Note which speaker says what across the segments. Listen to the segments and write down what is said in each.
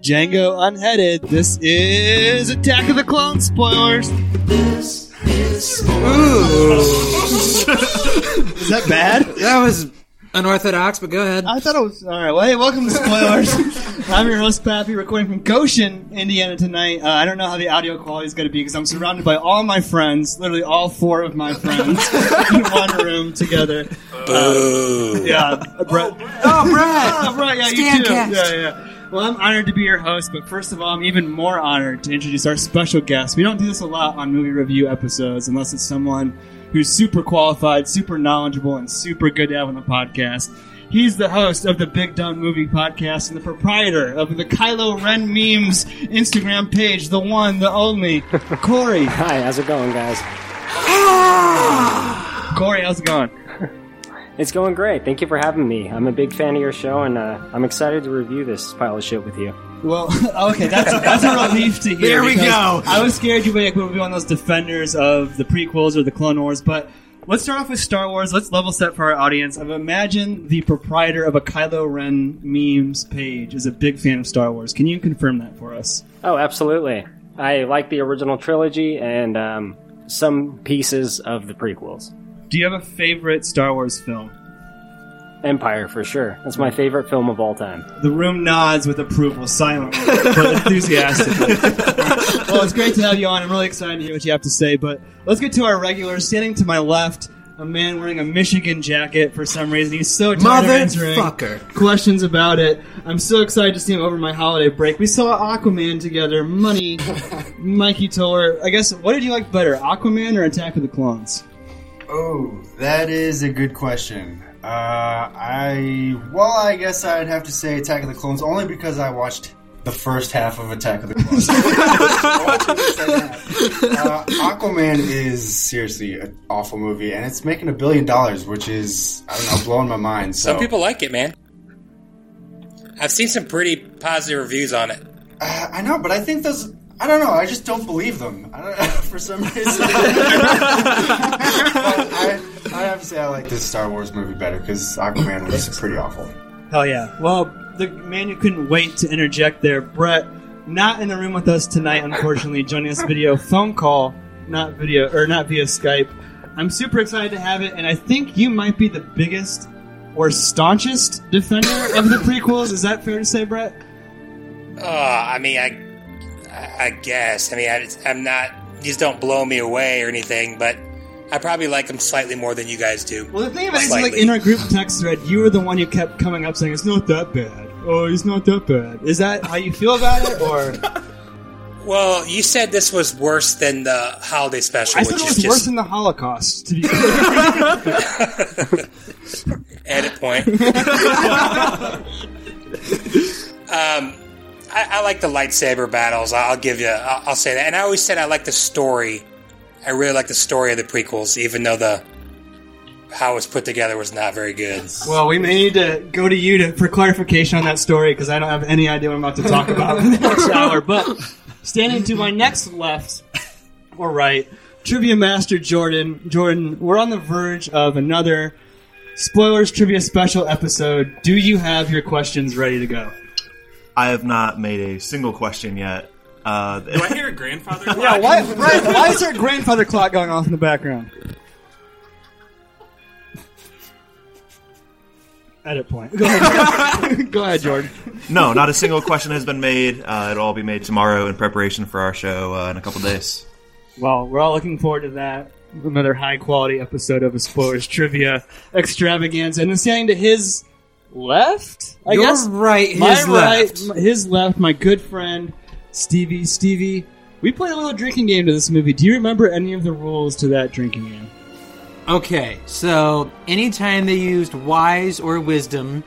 Speaker 1: Jango unheaded. This is Attack of the Clones spoilers. This is Ooh. Is that bad?
Speaker 2: That was unorthodox, but go ahead.
Speaker 1: I thought it was all right. Well, hey, welcome to spoilers. I'm your host Pappy, recording from Goshen, Indiana tonight. Uh, I don't know how the audio quality is going to be because I'm surrounded by all my friends, literally all four of my friends, in one room together.
Speaker 3: Boo.
Speaker 1: Yeah, Brett.
Speaker 2: Oh, Brett!
Speaker 1: Oh, right, oh, yeah, you too.
Speaker 2: cast.
Speaker 1: Yeah, yeah. Well, I'm honored to be your host, but first of all, I'm even more honored to introduce our special guest. We don't do this a lot on movie review episodes unless it's someone who's super qualified, super knowledgeable, and super good to have on the podcast. He's the host of the Big Dumb Movie Podcast and the proprietor of the Kylo Ren Memes Instagram page, the one, the only, Korey.
Speaker 4: Hi, how's it going, guys?
Speaker 1: Korey, how's it going?
Speaker 4: It's going great. Thank you for having me. I'm a big fan of your show, and uh, I'm excited to review this pile of shit with you.
Speaker 1: Well, okay, that's that's a relief to hear.
Speaker 2: There we go.
Speaker 1: I was scared you would would be one of those defenders of the prequels or the Clone Wars, but let's start off with Star Wars. Let's level set for our audience. I've imagined the proprietor of a Kylo Ren memes page is a big fan of Star Wars. Can you confirm that for us?
Speaker 4: Oh, absolutely. I like the original trilogy and um, some pieces of the prequels.
Speaker 1: Do you have a favorite Star Wars film?
Speaker 4: Empire, for sure. That's my favorite film of all time.
Speaker 1: The room nods with approval, silently but enthusiastically. well, it's great to have you on. I'm really excited to hear what you have to say. But let's get to our regular. Standing to my left, a man wearing a Michigan jacket for some reason. He's so tired of answering
Speaker 2: Motherfucker.
Speaker 1: questions about it. I'm so excited to see him over my holiday break. We saw Aquaman together. Money, Mikey Toller. I guess what did you like better, Aquaman or Attack of the Clones?
Speaker 5: Oh, that is a good question. Uh, I well, I guess I'd have to say Attack of the Clones only because I watched the first half of Attack of the Clones. Watching the second half. uh, Aquaman is seriously an awful movie, and it's making a billion dollars, which is I don't know, blowing my mind. So
Speaker 3: Some people like it, man. I've seen some pretty positive reviews on it.
Speaker 5: Uh, I know, but I think those. I don't know. I just don't believe them. I don't, for some reason. but I, I have to say I like this Star Wars movie better because Aquaman was pretty awful.
Speaker 1: Hell yeah. Well, the man who couldn't wait to interject there, Brett, not in the room with us tonight, unfortunately, joining us video phone call, not video or not via Skype. I'm super excited to have it, and I think you might be the biggest or staunchest defender of the prequels. Is that fair to say, Brett?
Speaker 3: Oh, I mean, I, I- guess. I mean, I, I'm not. These don't blow me away or anything, but I probably like them slightly more than you guys do.
Speaker 1: Well, the thing about it is, like in our group text thread, you were the one who kept coming up saying it's not that bad. Oh, he's not that bad. Is that how you feel about it, or
Speaker 3: Well, you said this was worse than the holiday special,
Speaker 1: I
Speaker 3: which
Speaker 1: said it
Speaker 3: is
Speaker 1: was
Speaker 3: just
Speaker 1: worse than the Holocaust. To be
Speaker 3: edit point. um, I, I like the lightsaber battles. I'll give you. I'll, I'll say that. And I always said I like the story. I really like the story of the prequels, even though the how it was put together was not very good.
Speaker 1: Well, we may need to go to you to, for clarification on that story because I don't have any idea what I'm about to talk about in the next hour. But standing to my next left or right, trivia master Jordan. Jordan, we're on the verge of another spoilers trivia special episode. Do you have your questions ready to go?
Speaker 6: I have not made a single question yet. Uh,
Speaker 7: Do I hear a grandfather?
Speaker 1: Yeah, why, right, why is there a grandfather clock going off in the background? Edit point. Go ahead, go ahead Jordan.
Speaker 6: no, not a single question has been made. Uh, it'll all be made tomorrow in preparation for our show uh, in a couple days.
Speaker 1: Well, we're all looking forward to that. Another high quality episode of a spoilers trivia extravaganza. And then standing to his left, I
Speaker 2: Your
Speaker 1: guess.
Speaker 2: right, his
Speaker 1: my
Speaker 2: left.
Speaker 1: right, his left, my good friend Stevie. Stevie, we played a little drinking game to this movie. Do you remember any of the rules to that drinking game?
Speaker 2: Okay, so anytime they used wise or wisdom,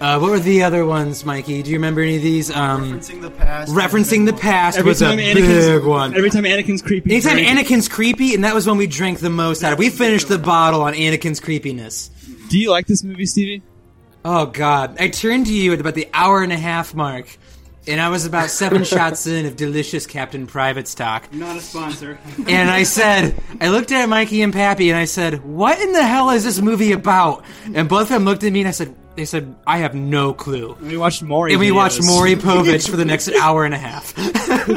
Speaker 2: uh, what were the other ones, Mikey? Do you remember any of these? Um,
Speaker 5: Referencing the past.
Speaker 2: referencing the past
Speaker 1: Every
Speaker 2: was a
Speaker 1: time
Speaker 2: big
Speaker 1: Anakin's
Speaker 2: one.
Speaker 1: Every time Anakin's creepy.
Speaker 2: Anytime
Speaker 1: drink-
Speaker 2: Anakin's creepy, and that was when we drank the most out of. We finished the bottle on Anakin's creepiness.
Speaker 1: Do you like this movie, Stevie?
Speaker 2: Oh God! I turned to you at about the hour and a half mark, and I was about seven shots in of delicious Captain Private stock.
Speaker 1: Not a sponsor.
Speaker 2: And I said, I looked at Mikey and Pappy, and I said, "What in the hell is this movie about?" And both of them looked at me, and I said, They said, I have no clue.
Speaker 1: We watched Maury.
Speaker 2: And we watched
Speaker 1: videos.
Speaker 2: Maury Povich for the next hour and a half.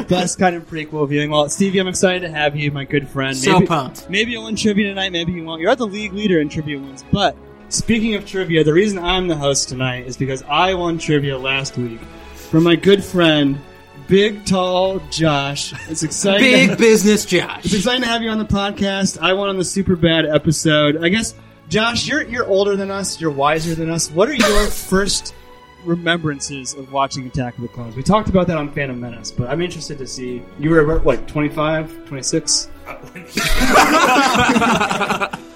Speaker 1: best kind of prequel viewing. Well, Stevie, I'm excited to have you, my good friend.
Speaker 2: So
Speaker 1: maybe,
Speaker 2: pumped.
Speaker 1: Maybe you'll win trivia tonight. Maybe you won't. You're at the league leader in trivia wins. But speaking of trivia, the reason I'm the host tonight is because I won trivia last week from my good friend, big tall Josh. It's exciting. to
Speaker 2: Big
Speaker 1: have-
Speaker 2: business
Speaker 1: It's exciting to have you on the podcast. I won on the Superbad episode. I guess, Josh, you're you're older than us. You're wiser than us. What are your first remembrances of watching Attack of the Clones? We talked about that on Phantom Menace, but I'm interested to see. You were what, like 25, 26?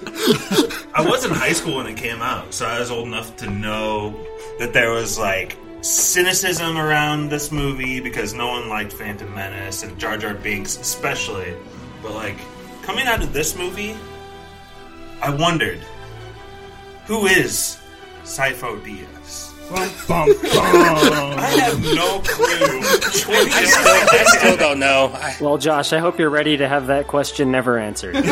Speaker 7: I was in high school when it came out, so I was old enough to know that there was like cynicism around this movie because no one liked Phantom Menace and Jar Jar Binks especially. But like coming out of this movie, I wondered who is Sifo Dyas. I have no clue.
Speaker 8: I still, I still don't know. I,
Speaker 4: Well, Josh, I hope you're ready to have that question never answered.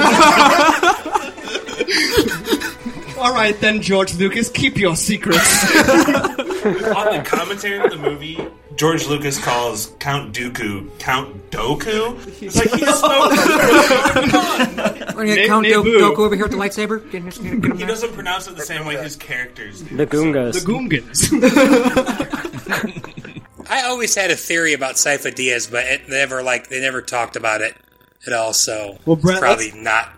Speaker 1: All right, then, George Lucas, keep your secrets.
Speaker 7: On the commentary of the movie, George Lucas calls Count Dooku Count Doku. It's like he spoke.
Speaker 2: We're gonna
Speaker 1: Na-
Speaker 2: count Do-
Speaker 1: Naboo.
Speaker 2: Goku over here with the lightsaber. Get him- get him- get him
Speaker 7: He
Speaker 2: there.
Speaker 7: doesn't pronounce it the same way his characters do.
Speaker 4: The Goongas.
Speaker 1: the Goongans.
Speaker 8: I always had a theory about Sifo Dyas, but it never like they never talked about it at all. So
Speaker 1: Well, Brett,
Speaker 8: it's probably not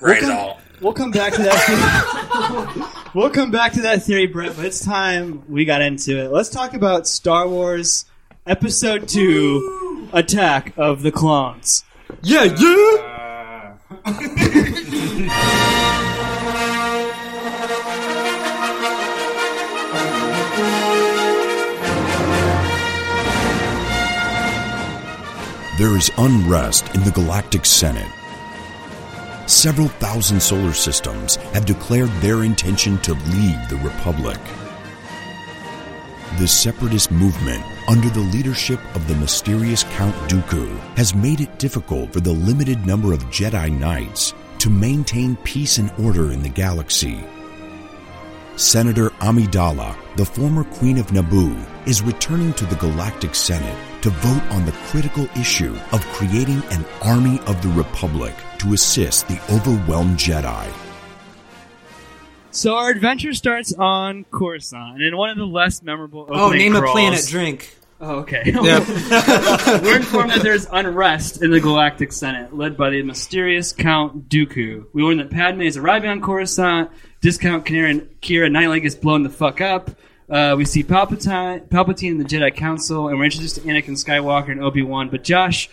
Speaker 8: right
Speaker 1: We'll
Speaker 8: at all.
Speaker 1: We'll come back to that. we'll come back to that theory, Brett. But it's time we got into it. Let's talk about Star Wars Episode Two: Attack of the Clones.
Speaker 2: Yeah, yeah.
Speaker 9: There is unrest in the Galactic Senate. Several thousand solar systems have declared their intention to leave the Republic. The separatist movement, under the leadership of the mysterious Count Dooku, has made it difficult for the limited number of Jedi Knights to maintain peace and order in the galaxy. Senator Amidala, the former Queen of Naboo, is returning to the Galactic Senate to vote on the critical issue of creating an army of the Republic to assist the overwhelmed Jedi.
Speaker 1: So our adventure starts on Coruscant, and in one of the less memorable.
Speaker 2: Oh,
Speaker 1: opening
Speaker 2: name a planet. Drink.
Speaker 1: Oh, okay.
Speaker 2: Yep.
Speaker 1: We're informed that there's unrest in the Galactic Senate, led by the mysterious Count Dooku. We learn that Padme is arriving on Coruscant. Discount Keira, Keira Knightley gets blown the fuck up. Uh, we see Palpatine, Palpatine and the Jedi Council, and we're introduced to Anakin Skywalker and Obi Wan. But Josh,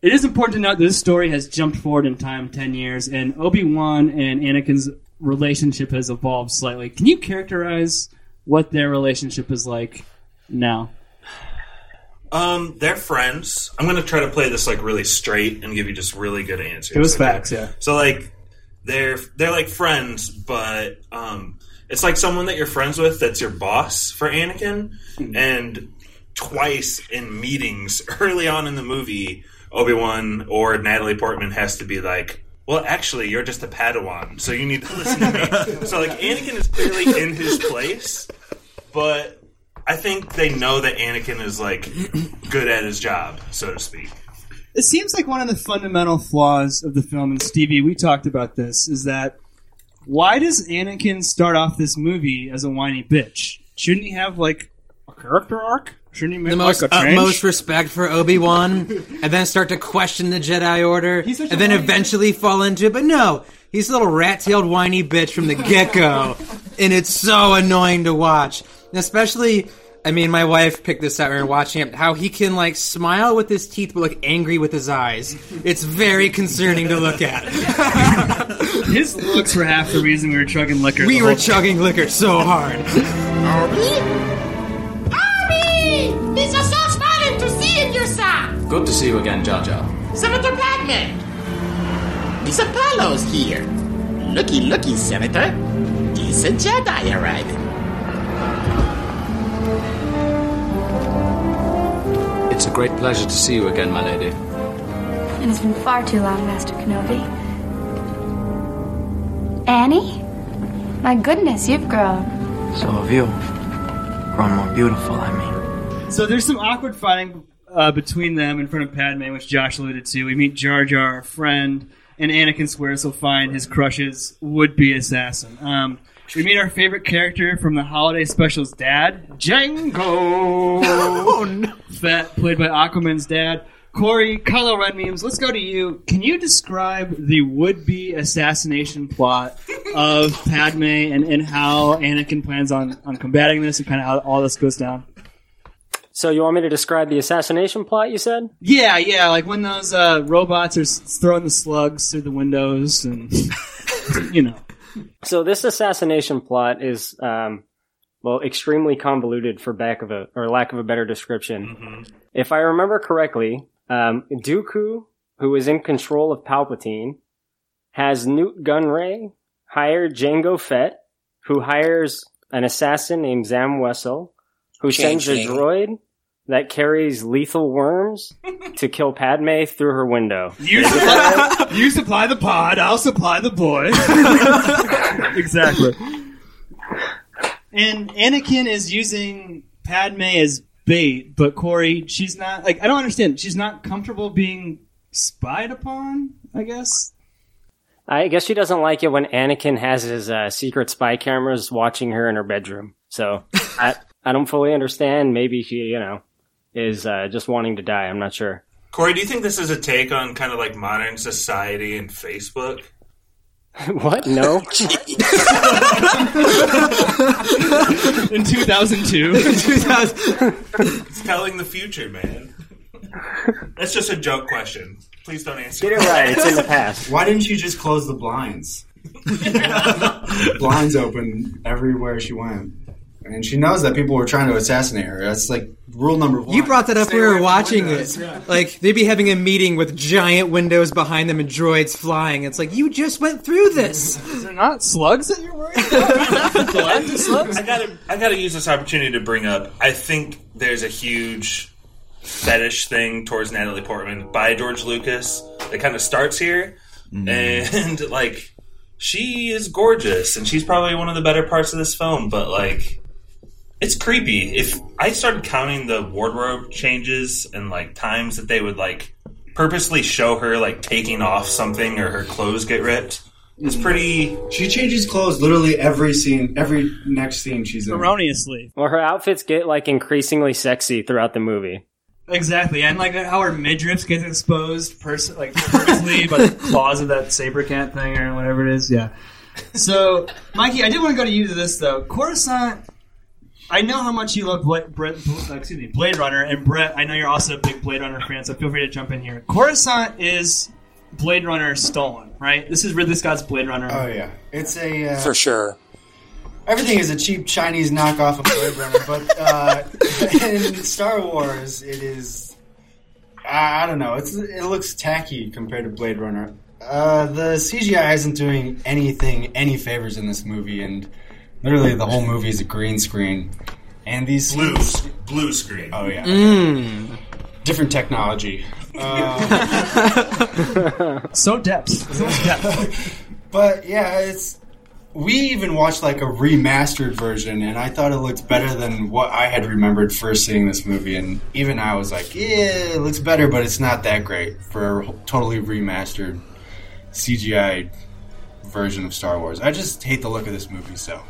Speaker 1: it is important to note that this story has jumped forward in time ten years, and Obi Wan and Anakin's relationship has evolved slightly. Can you characterize what their relationship is like now?
Speaker 7: Um, they're friends. I'm gonna try to play this like really straight and give you just really good answers.
Speaker 1: It was
Speaker 7: Okay?
Speaker 1: facts, yeah.
Speaker 7: So like, they're they're like friends, but um, it's like someone that you're friends with that's your boss for Anakin, hmm. and twice in meetings early on in the movie, Obi Wan or Natalie Portman has to be like. Well, actually, you're just a Padawan, so you need to listen to me. so, like, Anakin is clearly in his place, but I think they know that Anakin is like good at his job, so to speak.
Speaker 1: It seems like one of the fundamental flaws of the film, and Stevie, we talked about this, is that why does Anakin start off this movie as a whiny bitch? Shouldn't he have like a character arc? Shouldn't he make
Speaker 2: The most
Speaker 1: like a change?
Speaker 2: utmost respect for Obi Wan, and then start to question the Jedi Order,
Speaker 1: He's such a
Speaker 2: and then eventually fall into it. But no, he's a little rat-tailed whiny bitch from the get-go, and it's so annoying to watch. And especially, I mean, my wife picked this out when we were watching it. How he can like smile with his teeth, but look angry with his eyes. It's very concerning to look at.
Speaker 1: His looks were half the reason we were chugging liquor.
Speaker 2: We were
Speaker 1: whole-
Speaker 2: chugging liquor so hard.
Speaker 10: Arby! It's just so smiling to see you, sir!
Speaker 11: Good to see you again, Jar Jar.
Speaker 10: Senator Padman! Mr. Palos here. Looky, looky, Senator. It's a Jedi arriving.
Speaker 11: It's a great pleasure to see you again, my lady.
Speaker 12: It has been far too long, Master Kenobi. Annie? My goodness, you've grown.
Speaker 11: So have you. Grown more beautiful, I mean.
Speaker 1: So there's some awkward fighting uh, between them in front of Padme, which Josh alluded to. We meet Jar Jar, a friend, and Anakin swears he'll find his crush's would-be assassin. Um, we meet our favorite character from the holiday special's dad, Jango. oh, no. Fett, played by Aquaman's dad. Korey, Kylo Ren memes. Let's go to you. Can you describe the would-be assassination plot of Padme and, and how Anakin plans on, on combating this and kind of how all this goes down?
Speaker 4: So you want me to describe the assassination plot? You said.
Speaker 1: Yeah, yeah, like when those uh, robots are s- throwing the slugs through the windows, and you know.
Speaker 4: So this assassination plot is, um, well, extremely convoluted for back of a or lack of a better description. If I remember correctly, um, Dooku, who is in control of Palpatine, has Nute Gunray hire Jango Fett, who hires an assassin named Zam Wesell, who sends a droid that carries lethal worms to kill Padme through her window.
Speaker 1: You supply, you supply the pod, I'll supply the boy. exactly. And Anakin is using Padme as bait, but Korey, she's not like I don't understand. She's not comfortable being spied upon. I guess.
Speaker 4: I guess she doesn't like it when Anakin has his uh, secret spy cameras watching her in her bedroom. So I, I don't fully understand. Maybe she, you know, is uh, just wanting to die. I'm not sure.
Speaker 7: Korey, do you think this is a take on kind of like modern society and Facebook?
Speaker 4: what? No.
Speaker 1: In 2002. 2000.
Speaker 7: It's telling the future, man. That's just a joke question. Please don't answer.
Speaker 4: Get it right. It's in the past.
Speaker 5: Why didn't you just close the blinds? blinds open everywhere she went. And she knows that people were trying to assassinate her. That's like rule number one.
Speaker 2: You brought that up
Speaker 5: Stay
Speaker 2: we were watching
Speaker 5: windows.
Speaker 2: it. Like they'd be having a meeting with giant windows behind them and droids flying. It's like you just went through this.
Speaker 1: Is there not slugs that you're worried about? Slugs?
Speaker 7: I gotta, I gotta use this opportunity to bring up. I think there's a huge fetish thing towards Natalie Portman by George Lucas that kind of starts here, mm-hmm. and like she is gorgeous, and she's probably one of the better parts of this film. But like, it's creepy. If I started counting the wardrobe changes and like times that they would like purposely show her like taking off something or her clothes get ripped. It's mm. pretty.
Speaker 5: She changes clothes literally every scene, every next scene she's in.
Speaker 1: Erroneously.
Speaker 4: Well, her outfits get like increasingly sexy throughout the movie.
Speaker 1: Exactly, and like how her midriffs get exposed, pers- like purposely by the claws of that saber cat thing or whatever it is. Yeah. So, Mikey, I did want to go to you to this though. Coruscant. I know how much you love Blade, Brett, uh, excuse me, Blade Runner, and Brett. I know you're also a big Blade Runner fan, so feel free to jump in here. Coruscant is Blade Runner stolen, right? This is Ridley Scott's Blade Runner.
Speaker 5: Oh yeah, it's a uh,
Speaker 3: For sure.
Speaker 5: Everything is a cheap Chinese knockoff of Blade Runner, but uh, in Star Wars, it is. I I don't know. It's it looks tacky compared to Blade Runner. Uh, the CGI isn't doing anything any favors in this movie, and literally the whole movie is a green screen. And these
Speaker 7: Blue,
Speaker 5: scenes-
Speaker 7: blue screen.
Speaker 5: Oh yeah,
Speaker 2: Mm.
Speaker 5: different technology. Uh,
Speaker 1: so depths, so depth.
Speaker 5: But yeah, it's we even watched like a remastered version, and I thought it looked better than what I had remembered first seeing this movie. And even I was like, yeah, it looks better, but it's not that great for a totally remastered CGI version of Star Wars. I just hate the look of this movie. So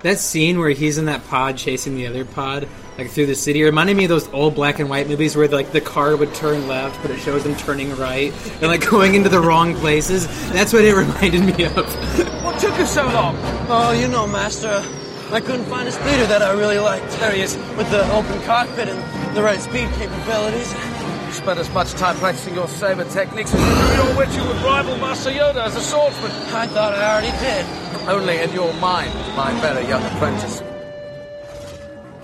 Speaker 2: That scene where he's in that pod chasing the other pod, like through the city, reminded me of those old black and white movies where like the car would turn left, but it shows them turning right and like going into the wrong places. That's what it reminded me of.
Speaker 13: What took you so long? Oh, you know, Master. I couldn't find a speeder that I really liked. There he is, with the open cockpit and the right speed capabilities. You spent as much time practicing your saber techniques as you do your wit you would rival Master Yoda as a swordsman. I thought I already did. Only in your mind, my better young apprentice.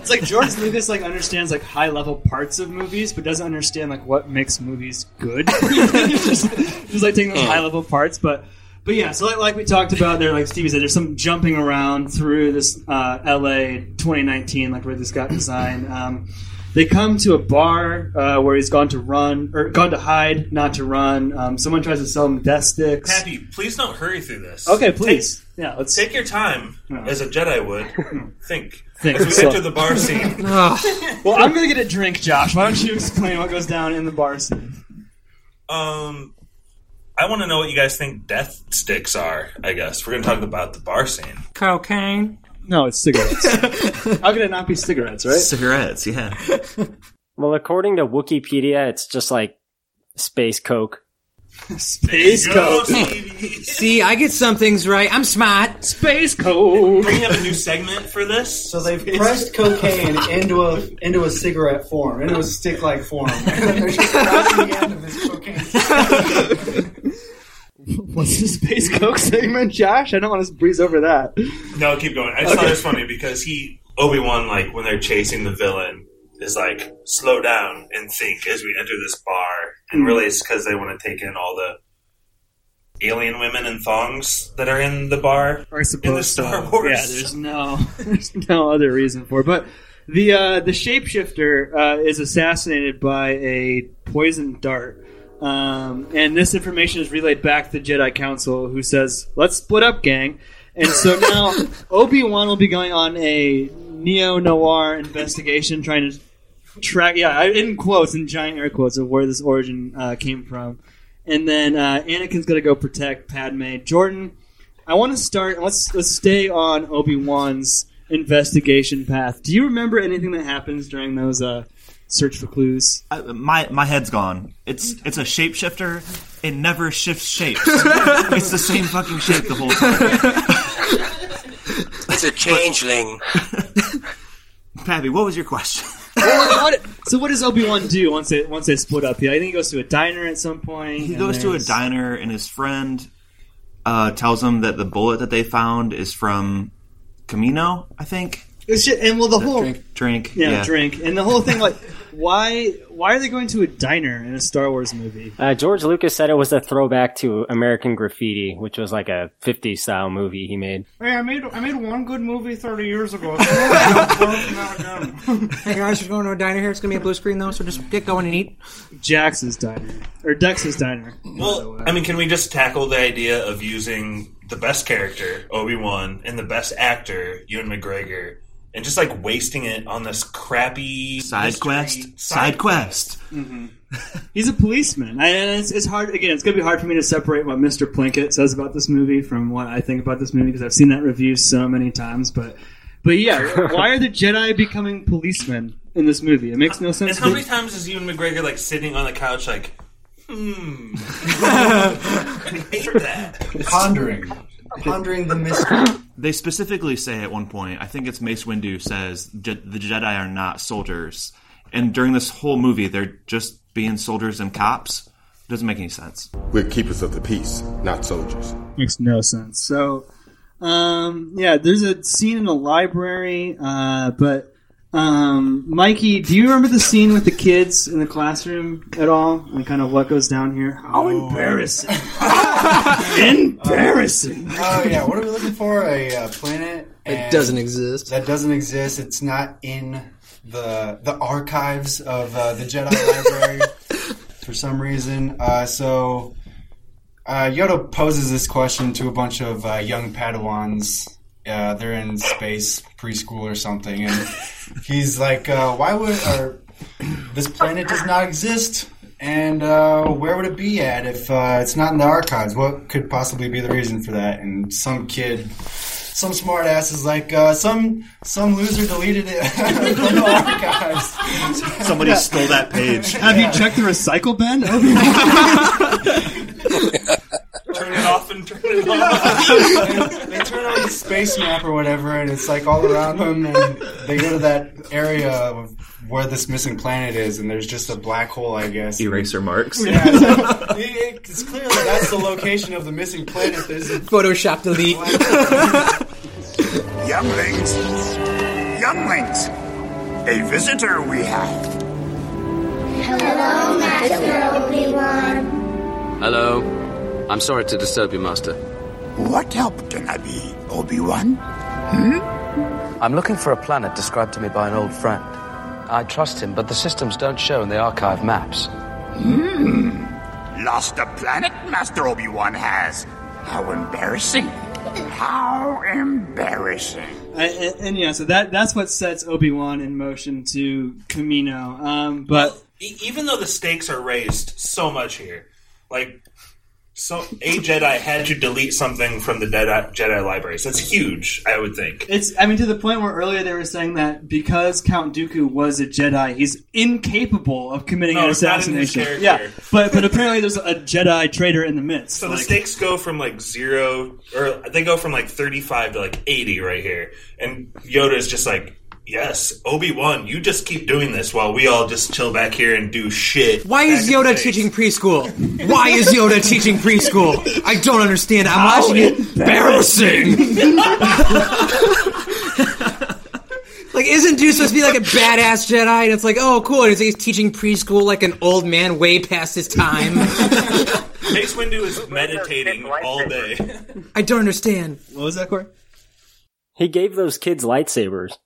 Speaker 1: It's like George Lucas like understands like high level parts of movies, but doesn't understand like what makes movies good. He's just, just like taking those high level parts, but but yeah. So like, like we talked about there, like Stevie said, there's some jumping around through this uh, L.A. 2019, like where this got designed. Um, they come to a bar uh, where he's gone to run or gone to hide, not to run. Um, someone tries to sell him death sticks.
Speaker 7: Pappy, please don't hurry through this.
Speaker 1: Okay, please. Yeah, let's
Speaker 7: take your time as a Jedi would. Think,
Speaker 1: Think.
Speaker 7: as we
Speaker 1: So-
Speaker 7: enter the bar scene.
Speaker 1: well, I'm gonna get a drink, Josh. Why don't you explain what goes down in the bar scene?
Speaker 7: Um, I want to know what you guys think death sticks are. I guess we're going to talk about the bar scene.
Speaker 2: Cocaine.
Speaker 1: No, it's cigarettes. How could it not be cigarettes, right?
Speaker 6: Cigarettes, yeah.
Speaker 4: Well, according to Wikipedia, it's just like space coke.
Speaker 1: Space coke.
Speaker 7: Stevie.
Speaker 2: See, I get some things right. I'm smart.
Speaker 1: Space coke.
Speaker 7: we have a new segment for this.
Speaker 5: So they've pressed cocaine into a into a cigarette form, into a stick like form, and then they're just wrapping the end of this cocaine.
Speaker 1: What's the space coke segment, Josh? I don't want to breeze over that.
Speaker 7: No, keep going. I just thought it was funny because he Obi Wan like when they're chasing the villain is like slow down and think as we enter this bar, and really it's because they want to take in all the alien women and thongs that are in the bar.
Speaker 1: I suppose
Speaker 7: in the Star
Speaker 1: so.
Speaker 7: Wars.
Speaker 1: Yeah, there's no, there's no other reason for it. But the uh, the shapeshifter uh, is assassinated by a poison dart, um, and this information is relayed back to the Jedi Council, who says, "Let's split up, gang." And so now Obi Wan will be going on a neo noir investigation, trying to track. Yeah, I- in quotes, in giant air quotes, of where this origin uh, came from. And then uh, Anakin's going to go protect Padme. Jordan, I want to start. Let's let's stay on Obi Wan's investigation path. Do you remember anything that happens during those uh, search for clues?
Speaker 6: I, my my head's gone. It's it's a shapeshifter. It never shifts shapes. it's the same fucking shape the whole time.
Speaker 8: It's a changeling.
Speaker 6: Pappy, what was your question?
Speaker 1: Well, what- so what does Obi Wan do once they once they split up? Yeah, I think he goes to a diner at some point.
Speaker 6: He
Speaker 1: and
Speaker 6: goes to a diner and his friend uh, tells him that the bullet that they found is from Kamino, I think.
Speaker 1: It's just, and well, the whole
Speaker 6: Drink, drink,
Speaker 1: yeah,
Speaker 6: yeah.
Speaker 1: drink, and the whole thing like why why are they going to a diner in a Star Wars movie?
Speaker 4: Uh, George Lucas said it was a throwback to American Graffiti, which was like a 50s style movie he made.
Speaker 14: Hey, I made I made one good movie thirty years ago. So.
Speaker 2: Hey guys, we're going to a diner here. It's gonna be a blue screen though, so just get going and eat.
Speaker 1: Jax's diner or Dex's diner.
Speaker 7: Well, I mean, can we just tackle the idea of using the best character, Obi Wan, and the best actor, Ewan McGregor, and just like wasting it on this crappy
Speaker 6: Side
Speaker 7: mystery-
Speaker 6: quest, side quest.
Speaker 1: He's a policeman, I- and it's, it's hard. Again, it's going to be hard for me to separate what Mr. Plinkett says about this movie from what I think about this movie because I've seen that review so many times. But, but yeah, why are the Jedi becoming policemen in this movie? It makes no sense.
Speaker 7: And how many times is Ewan McGregor like sitting on the couch, like, hmm, I hate that.
Speaker 5: Pondering, pondering the mystery.
Speaker 6: They specifically say at one point, I think it's Mace Windu says Je- the Jedi are not soldiers, and during this whole movie, they're just being soldiers and cops. It doesn't make any sense.
Speaker 15: We're keepers of the peace, not soldiers.
Speaker 1: Makes no sense. So, um, yeah, there's a scene in a library, uh, but um, Mikey, do you remember the scene with the kids in the classroom at all? And kind of what goes down here? How embarrassing! embarrassing!
Speaker 5: Oh yeah, what are we looking for? A uh, planet
Speaker 2: That doesn't exist.
Speaker 5: That doesn't exist. It's not in the the archives of uh, the Jedi Library for some reason. Uh, so uh, Yoda poses this question to a bunch of uh, young Padawans. Uh, they're in space preschool or something, and he's like, uh, "Why would or this planet does not exist?" And uh, where would it be at if uh, it's not in the archives? What could possibly be the reason for that? And some kid, some smart ass is like, uh, some some loser deleted it from the archives.
Speaker 6: Somebody stole that page.
Speaker 1: Have you checked the recycle bin?
Speaker 7: Turn it off and turn it on.
Speaker 5: they turn on the space map or whatever, and it's like all around them, and they go to that area of where this missing planet is, and there's just a black hole, I guess.
Speaker 6: Eraser marks.
Speaker 5: Yeah, it's, like, it- it's clearly that's the location of the missing planet. There's a
Speaker 2: Photoshop delete.
Speaker 16: Younglings! Younglings! A visitor we have.
Speaker 12: Hello, Master Obi-Wan.
Speaker 17: Hello. I'm sorry to disturb you, Master.
Speaker 16: What help can I be, Obi-Wan? Hmm?
Speaker 11: I'm looking for a planet described to me by an old friend. I trust him, but the systems don't show in the archive maps.
Speaker 16: Hmm. Lost a planet, Master Obi-Wan has. How embarrassing. How embarrassing.
Speaker 1: I, and, and yeah, so that that's what sets Obi Wan in motion to Kamino. Um, but
Speaker 7: even though the stakes are raised so much here, like so a Jedi had to delete something from the Jedi, Jedi libraries. That's huge, I would think.
Speaker 1: It's, I mean, to the point where earlier they were saying that because Count Dooku was a Jedi, he's incapable of committing
Speaker 7: No,
Speaker 1: an
Speaker 7: it's not in
Speaker 1: assassination. Yeah, but but apparently there's a Jedi traitor in the midst.
Speaker 7: So the stakes go from like zero, or they go from like thirty-five to like eighty right here, and Yoda is just like, "Yes, Obi Wan, you just keep doing this while we all just chill back here and do shit."
Speaker 2: Why is
Speaker 7: back in the
Speaker 2: Yoda teaching preschool? Why is Yoda teaching preschool? I don't understand. I'm
Speaker 7: How
Speaker 2: watching it. Embarrassing. like, isn't Dude supposed to be like a badass Jedi? And it's like, oh, cool. And he's teaching preschool like an old man way past his time.
Speaker 7: Mace Windu is meditating all day.
Speaker 2: I don't understand.
Speaker 1: What was that, Korey?
Speaker 4: He gave those kids lightsabers.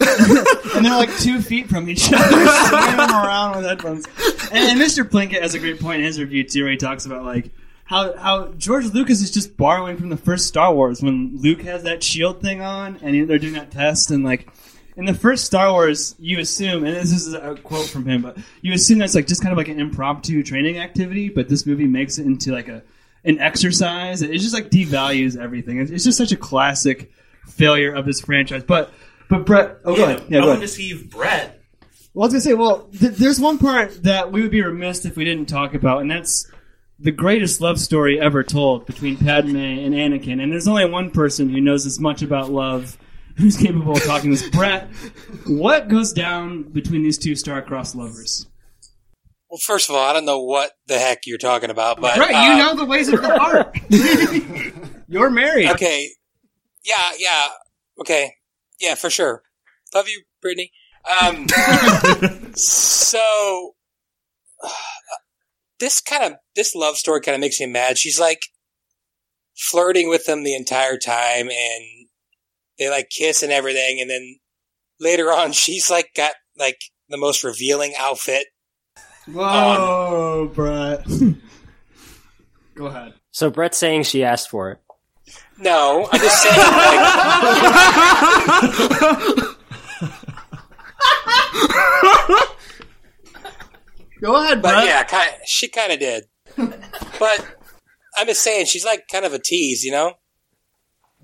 Speaker 1: And they're like two feet from each other, them around with headphones. And, and Mr. Plinkett has a great point in his review too, where he talks about like how how George Lucas is just borrowing from the first Star Wars when Luke has that shield thing on, and he- they're doing that test, and like in the first Star Wars, you assume, and this is a quote from him, but you assume that's like just kind of like an impromptu training activity, but this movie makes it into like a an exercise. It just like devalues everything. It's just such a classic failure of this franchise. But but Brett, oh go ahead, yeah,
Speaker 7: I
Speaker 1: go
Speaker 7: want
Speaker 1: ahead.
Speaker 7: to see Brett.
Speaker 1: Well, I was gonna say, well, th- there's one part that we would be remiss if we didn't talk about, and that's the greatest love story ever told between Padme and Anakin. And there's only one person who knows as much about love who's capable of talking this. Brett, what goes down between these two star-crossed lovers?
Speaker 3: Well, first of all, I don't know what the heck you're talking about, but
Speaker 1: Brett,
Speaker 3: uh,
Speaker 1: you know the ways of the heart. You're married.
Speaker 3: Okay, yeah, yeah, okay, yeah, for sure. Love you, Brittany. Um, so this kind of this love story kind of makes me mad. She's like flirting with him the entire time, and they like kiss and everything, and then later on, she's like got like the most revealing outfit.
Speaker 1: Whoa, Brett. Go ahead.
Speaker 4: So Brett's saying she asked for it.
Speaker 3: No, I'm just saying. Like,
Speaker 1: Go ahead,
Speaker 3: but
Speaker 1: Brett.
Speaker 3: yeah, kind she kind of did. but I'm just saying, she's like kind of a tease, you know.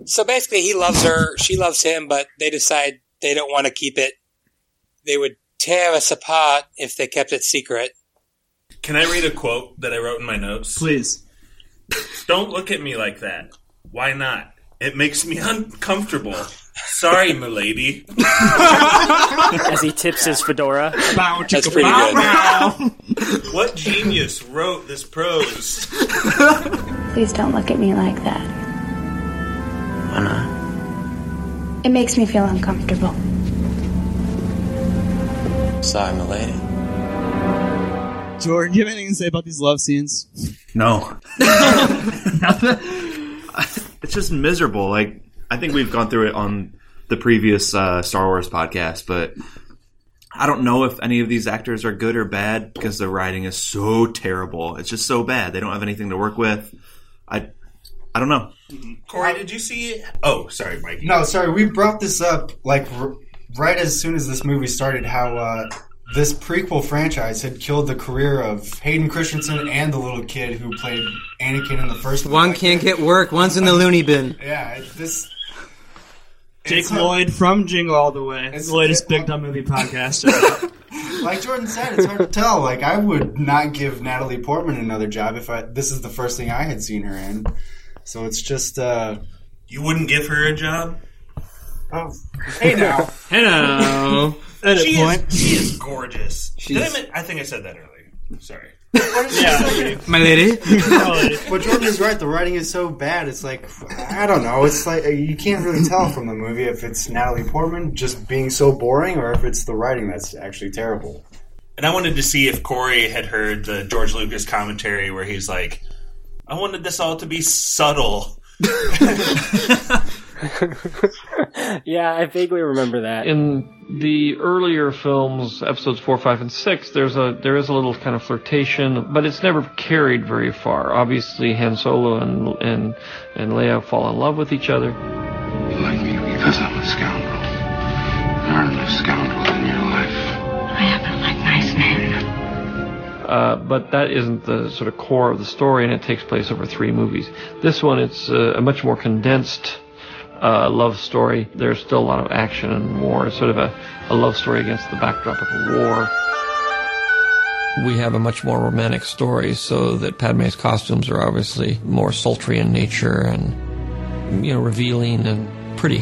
Speaker 3: So basically, he loves her, she loves him, but they decide they don't want to keep it. They would tear us apart if they kept it secret.
Speaker 7: Can I read a quote that I wrote in my notes?
Speaker 1: Please.
Speaker 7: Don't look at me like that. Why not? It makes me uncomfortable. Sorry, milady.
Speaker 4: As he tips his fedora.
Speaker 3: That's pretty good.
Speaker 7: what genius wrote this prose?
Speaker 12: Please don't look at me like that.
Speaker 17: Why not?
Speaker 12: It makes me feel uncomfortable.
Speaker 3: Sorry, milady.
Speaker 1: Jordan, do you have anything to say about these love scenes?
Speaker 6: No. it's just miserable. Like I think we've gone through it on the previous uh, Star Wars podcast, but I don't know if any of these actors are good or bad because the writing is so terrible. It's just so bad. They don't have anything to work with. I I don't know.
Speaker 7: Korey, did you see? it? Oh, sorry, Mike.
Speaker 5: No, sorry. We brought this up like r- right as soon as this movie started. How uh, this prequel franchise had killed the career of Hayden Christensen and the little kid who played Anakin in the first one.
Speaker 2: One can't get work, one's in the loony bin.
Speaker 5: Yeah, it- this.
Speaker 1: Jake Lloyd from Jingle All the Way.
Speaker 5: It's-
Speaker 1: the latest Big Dumb Movie podcast.
Speaker 5: Like Jordan said, it's hard to tell. Like I would not give Natalie Portman another job if I this is the first thing I had seen her in. So it's just. uh
Speaker 7: You wouldn't give her a job?
Speaker 5: Oh, hey now.
Speaker 1: Hello. Edit
Speaker 7: she
Speaker 1: point.
Speaker 7: Is, she is gorgeous. Did I,
Speaker 5: She's-
Speaker 7: admit- I think I said that earlier. Sorry.
Speaker 1: Yeah.
Speaker 2: My lady.
Speaker 5: But Jordan is right. The writing is so bad. It's like I don't know. It's like uh, you can't really tell from the movie if it's Natalie Portman just being so boring or if it's the writing that's actually terrible.
Speaker 7: And I wanted to see if Korey had heard the George Lucas commentary where he's like, I wanted this all to be subtle.
Speaker 4: yeah, I vaguely remember that.
Speaker 18: In the earlier films, episodes four, five, and six, there's a there is a little kind of flirtation, but it's never carried very far. Obviously, Han Solo and and and Leia fall in love with each other.
Speaker 19: You like me because I'm a scoundrel. There aren't enough scoundrels in your life.
Speaker 12: I happen to like nice men.
Speaker 18: Uh, but that isn't the sort of core of the story, and it takes place over three movies. This one, it's uh, a much more condensed uh, love story. There's still a lot of action and war. It's sort of a, a love story against the backdrop of a war. We have a much more romantic story, so that Padme's costumes are obviously more sultry in nature and, you know, revealing and pretty.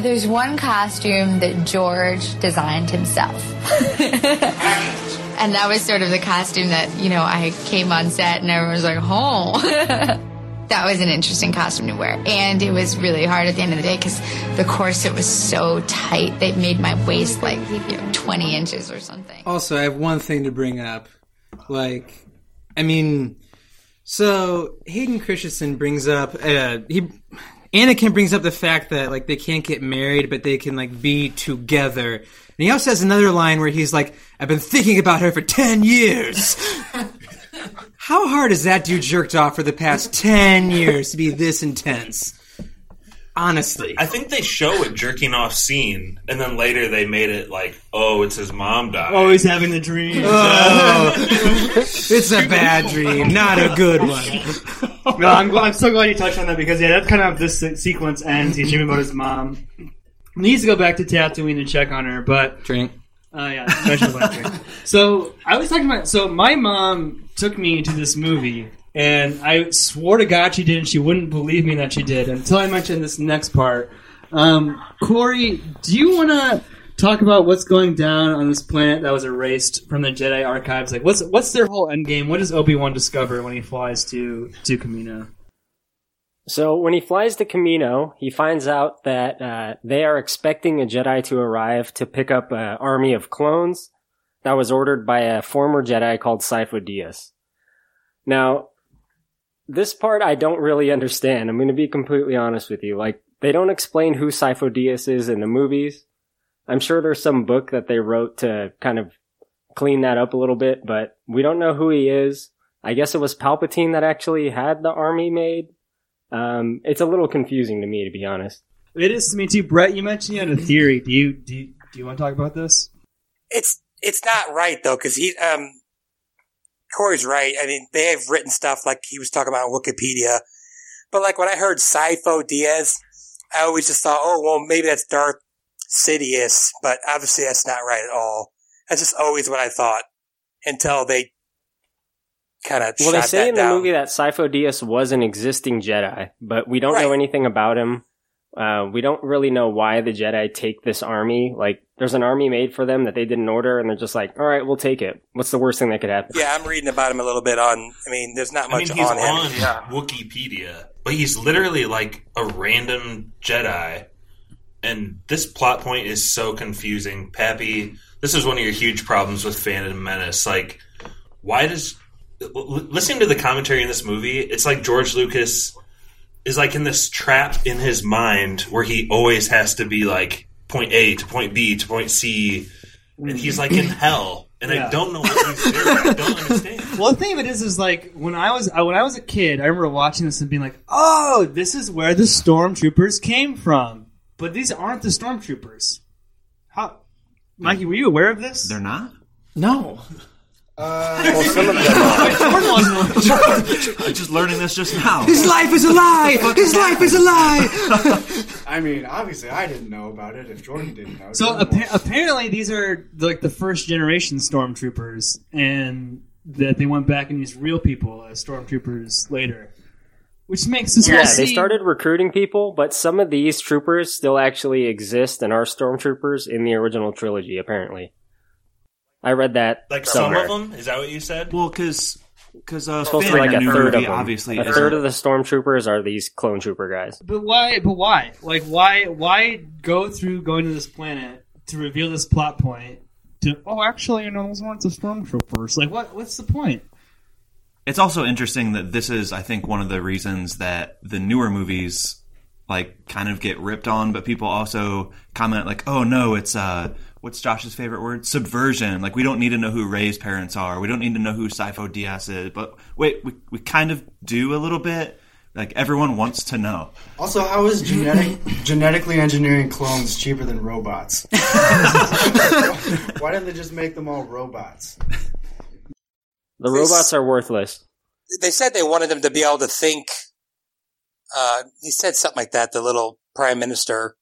Speaker 20: There's one costume that George designed himself. and that was sort of the costume that, you know, I came on set and everyone was like, oh. that was an interesting costume to wear. And it was really hard at the end of the day because the corset was so tight. They made my waist like you know, 20 inches or something.
Speaker 2: Also, I have one thing to bring up. Like, I mean, so Hayden Christensen brings up uh, he Anakin brings up the fact that like they can't get married, but they can like be together. And he also has another line where he's like, "I've been thinking about her for ten years." How hard has that dude jerked off for the past ten years to be this intense? Honestly,
Speaker 7: I think they show a jerking off scene, and then later they made it like, oh, it's his mom died.
Speaker 1: Oh, Always having the dream.
Speaker 2: Oh, it's a bad dream, not a good one.
Speaker 1: no, I'm, gl- I'm so glad you touched on that because yeah, that's kind of how this se- sequence ends. He's dreaming about his mom. He needs to go back to Tatooine and check on her, but
Speaker 2: drink.
Speaker 1: Oh yeah, special black. So I was talking about. So my mom took me to this movie, and I swore to God she did, and she wouldn't believe me that she did until I mentioned this next part. Um, Korey, do you want to talk about what's going down on this planet that was erased from the Jedi archives? Like, what's what's their whole end game? What does Obi Wan discover when he flies to to Kamino?
Speaker 4: So when he flies to Kamino, he finds out that uh, they are expecting a Jedi to arrive to pick up an army of clones that was ordered by a former Jedi called Sifo Dyas. Now, this part I don't really understand. I'm going to be completely honest with you. Like, they don't explain who Sifo Dyas is in the movies. I'm sure there's some book that they wrote to kind of clean that up a little bit, but we don't know who he is. I guess it was Palpatine that actually had the army made. Um, it's a little confusing to me, to be honest.
Speaker 1: It is to me too, Brett. You mentioned you had a theory. Do you do you, do you want to talk about this?
Speaker 3: It's it's not right though because he um Korey's right. I mean, they have written stuff like he was talking about on Wikipedia, but like when I heard Sifo Dyas, I always just thought, oh well, maybe that's Darth Sidious, but obviously that's not right at all. That's just always what I thought until they kind of
Speaker 4: Well, they say in the movie that Sifo Dyas was an existing Jedi, but we don't know anything about him. Uh, we don't really know why the Jedi take this army. Like, there's an army made for them that they didn't order, and they're just like, all right, we'll take it. What's the worst thing that could happen?
Speaker 3: Yeah, I'm reading about him a little bit on. I mean, there's not
Speaker 7: I
Speaker 3: much
Speaker 7: mean, he's
Speaker 3: on
Speaker 7: on,
Speaker 3: him.
Speaker 7: Wikipedia, but he's literally like a random Jedi. And this plot point is so confusing. Pappy, this is one of your huge problems with Phantom Menace. Like, why does. l- l- Listening to the commentary in this movie, it's like George Lucas is like in this trap in his mind where he always has to be like point A to point B to point C. And he's like in hell. And
Speaker 1: Yeah.
Speaker 7: I don't know what he's doing. I don't understand.
Speaker 1: Well, the thing of it is, is like when I was uh, when I was a kid, I remember watching this and being like, "Oh, this is where the stormtroopers came from." But these aren't the stormtroopers. How, Mikey? Were you aware of this?
Speaker 6: They're not.
Speaker 2: No.
Speaker 1: Well, some of them
Speaker 6: I'm just learning this just now.
Speaker 2: His life is a lie. His life is a lie.
Speaker 5: I mean, obviously, I didn't know about it. If Jordan didn't know,
Speaker 1: So
Speaker 5: Jordan
Speaker 1: appa- apparently, these are like the first generation stormtroopers, and that they went back and used real people as stormtroopers later, which makes this
Speaker 4: Yeah,
Speaker 1: whole
Speaker 4: they
Speaker 1: scene-
Speaker 4: started recruiting people, but some of these troopers still actually exist and are stormtroopers in the original trilogy, apparently. I read that
Speaker 7: Like
Speaker 4: somewhere.
Speaker 7: some of them? Is that what you said?
Speaker 6: Well, because because uh,
Speaker 4: Supposed to be like a third
Speaker 6: movie
Speaker 4: of them.
Speaker 6: obviously
Speaker 4: a
Speaker 6: isn't-
Speaker 4: third of the stormtroopers are these clone trooper guys.
Speaker 1: But why? But why? Like why? Why go through going to this planet to reveal this plot point? To oh, actually, you know, those weren't the stormtroopers. Like what? What's the point?
Speaker 6: It's also interesting that this is, I think, one of the reasons that the newer movies like kind of get ripped on, but people also comment like, "Oh no, it's uh, what's Josh's favorite word? Subversion. Like we don't need to know who Rey's parents are. We don't need to know who Sifo Dyas is. But wait, we we kind of do a little bit. Like everyone wants to know.
Speaker 5: Also, how is genetic genetically engineering clones cheaper than robots? Why didn't they just make them all robots?
Speaker 4: The robots are worthless.
Speaker 3: They said they wanted them to be able to think. Uh, he said something like that. The little prime minister, like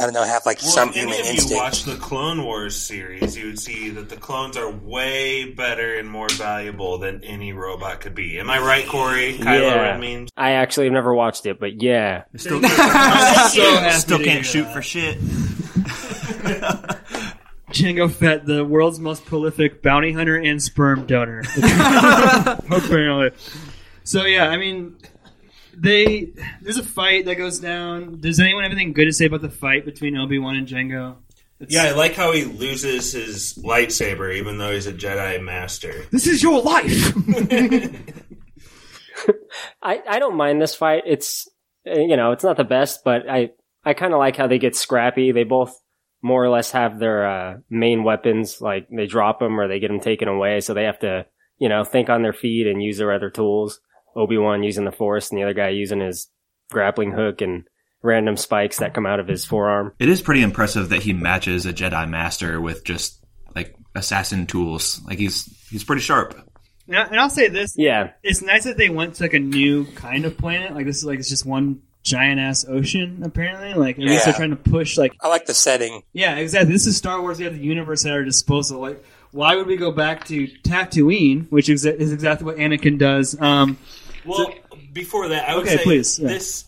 Speaker 3: I don't know, have like
Speaker 7: Well,
Speaker 3: some
Speaker 7: if
Speaker 3: human
Speaker 7: any of you watch the Clone Wars series, you would see that the clones are way better and more valuable than any robot could be. Am I right, Korey? Kylo
Speaker 4: yeah.
Speaker 7: Ren memes.
Speaker 4: I actually have never watched it, but yeah.
Speaker 6: Still,
Speaker 1: happy
Speaker 6: still can't shoot
Speaker 1: that.
Speaker 6: for shit.
Speaker 1: Jango Fett, the world's most prolific bounty hunter and sperm donor. Apparently. So yeah, I mean, they there's a fight that goes down. Does anyone have anything good to say about the fight between Obi Wan and Jango? It's-
Speaker 7: Yeah, I like how he loses his lightsaber even though he's a Jedi master.
Speaker 1: This is your life.
Speaker 4: I, I don't mind this fight. It's uh, you know it's not the best, but I I kind of like how they get scrappy. They both more or less have their uh, main weapons. Like they drop them or they get them taken away, so they have to you know think on their feet and use their other tools. Obi Wan using the Force, and the other guy using his grappling hook and random spikes that come out of his forearm.
Speaker 6: It is pretty impressive that he matches a Jedi Master with just like assassin tools. Like he's he's pretty sharp.
Speaker 1: And, I, and I'll say this:
Speaker 4: Yeah,
Speaker 1: it's nice that they went to like a new kind of planet. Like this is like it's just one giant ass ocean. Apparently, like at least they're trying to push like
Speaker 3: I like the setting.
Speaker 1: Yeah, exactly. This is Star Wars. We have the universe at our disposal. Like, why would we go back to Tatooine, which is, is exactly what Anakin does? Um,
Speaker 7: Well, before that, I would
Speaker 1: Okay,
Speaker 7: say
Speaker 1: please, yeah.
Speaker 7: this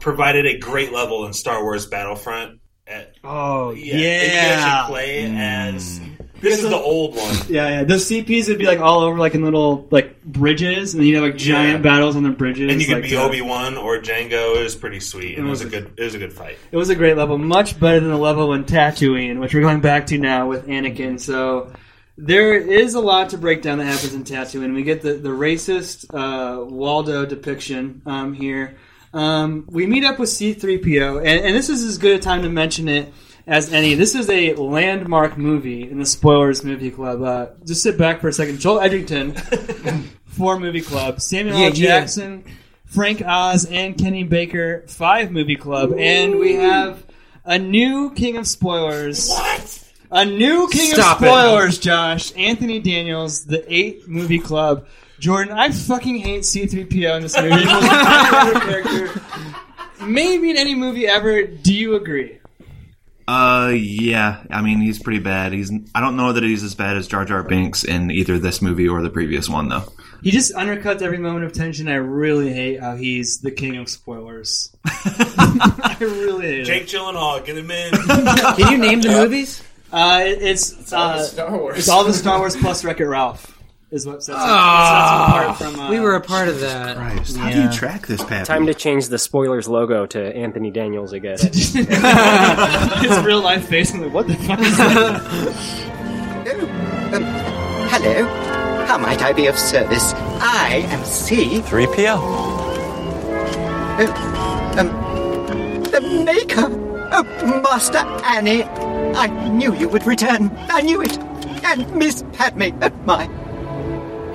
Speaker 7: provided a great level in Star Wars Battlefront. At,
Speaker 1: oh
Speaker 7: yeah,
Speaker 1: yeah,
Speaker 7: and you can actually play as this is the old one.
Speaker 1: yeah, yeah. Those CPs would be like all over, like in little like bridges, and then you have like giant
Speaker 7: Yeah.
Speaker 1: battles on the bridges.
Speaker 7: And you could
Speaker 1: like,
Speaker 7: be
Speaker 1: uh,
Speaker 7: Obi Wan or Jango. It was pretty sweet,
Speaker 1: It
Speaker 7: it was,
Speaker 1: was
Speaker 7: a good. It was a good fight.
Speaker 1: It was a great level, much better than the level in Tatooine, which we're going back to now with Anakin. So there is a lot to break down that happens in Tatooine. And we get the the racist uh, Watto depiction um, here. Um, we meet up with C-3PO, and, and this is as good a time to mention it as any. This is a landmark movie in the Spoilers Movie Club. Uh, just sit back for a second. Joel Edgerton, four movie club. Samuel
Speaker 2: Yeah,
Speaker 1: L.
Speaker 2: yeah.
Speaker 1: Jackson, Frank Oz, and Kenny Baker, five movie club, and we have a new king of spoilers. What? A new king
Speaker 2: Stop
Speaker 1: of
Speaker 2: it.
Speaker 1: spoilers, Josh. Anthony Daniels, the eight movie club. Jordan, I fucking hate C3PO in this movie. He's my favorite character. Maybe in any movie ever. Do you agree?
Speaker 6: Uh, yeah. I mean, he's pretty bad. He's. I don't know that he's as bad as Jar Jar Binks in either this movie or the previous one, though.
Speaker 1: He just undercuts every moment of tension. I really hate how he's the king of spoilers. I really hate
Speaker 7: Jake
Speaker 1: it.
Speaker 7: Gyllenhaal, get him in.
Speaker 2: Can you name the movies?
Speaker 1: Uh, it- it's
Speaker 5: all the
Speaker 1: uh,
Speaker 5: Star Wars.
Speaker 1: It's all the Star Wars plus Wreck It Ralph. Is what sets,
Speaker 2: Ah,
Speaker 1: sets it apart from. Uh,
Speaker 2: we were a part of that.
Speaker 6: Christ, how do
Speaker 1: Yeah.
Speaker 6: you track this, Pappy?
Speaker 4: Time to change the spoilers logo to Anthony Daniels again.
Speaker 1: his real life face. and like, what the fuck is that?
Speaker 21: Um, hello. How might I be of service? I am C.
Speaker 11: 3PO.
Speaker 21: Oh, um, the maker. Oh, Master Annie. I knew you would return. I knew it. And Miss Padme. Oh, my.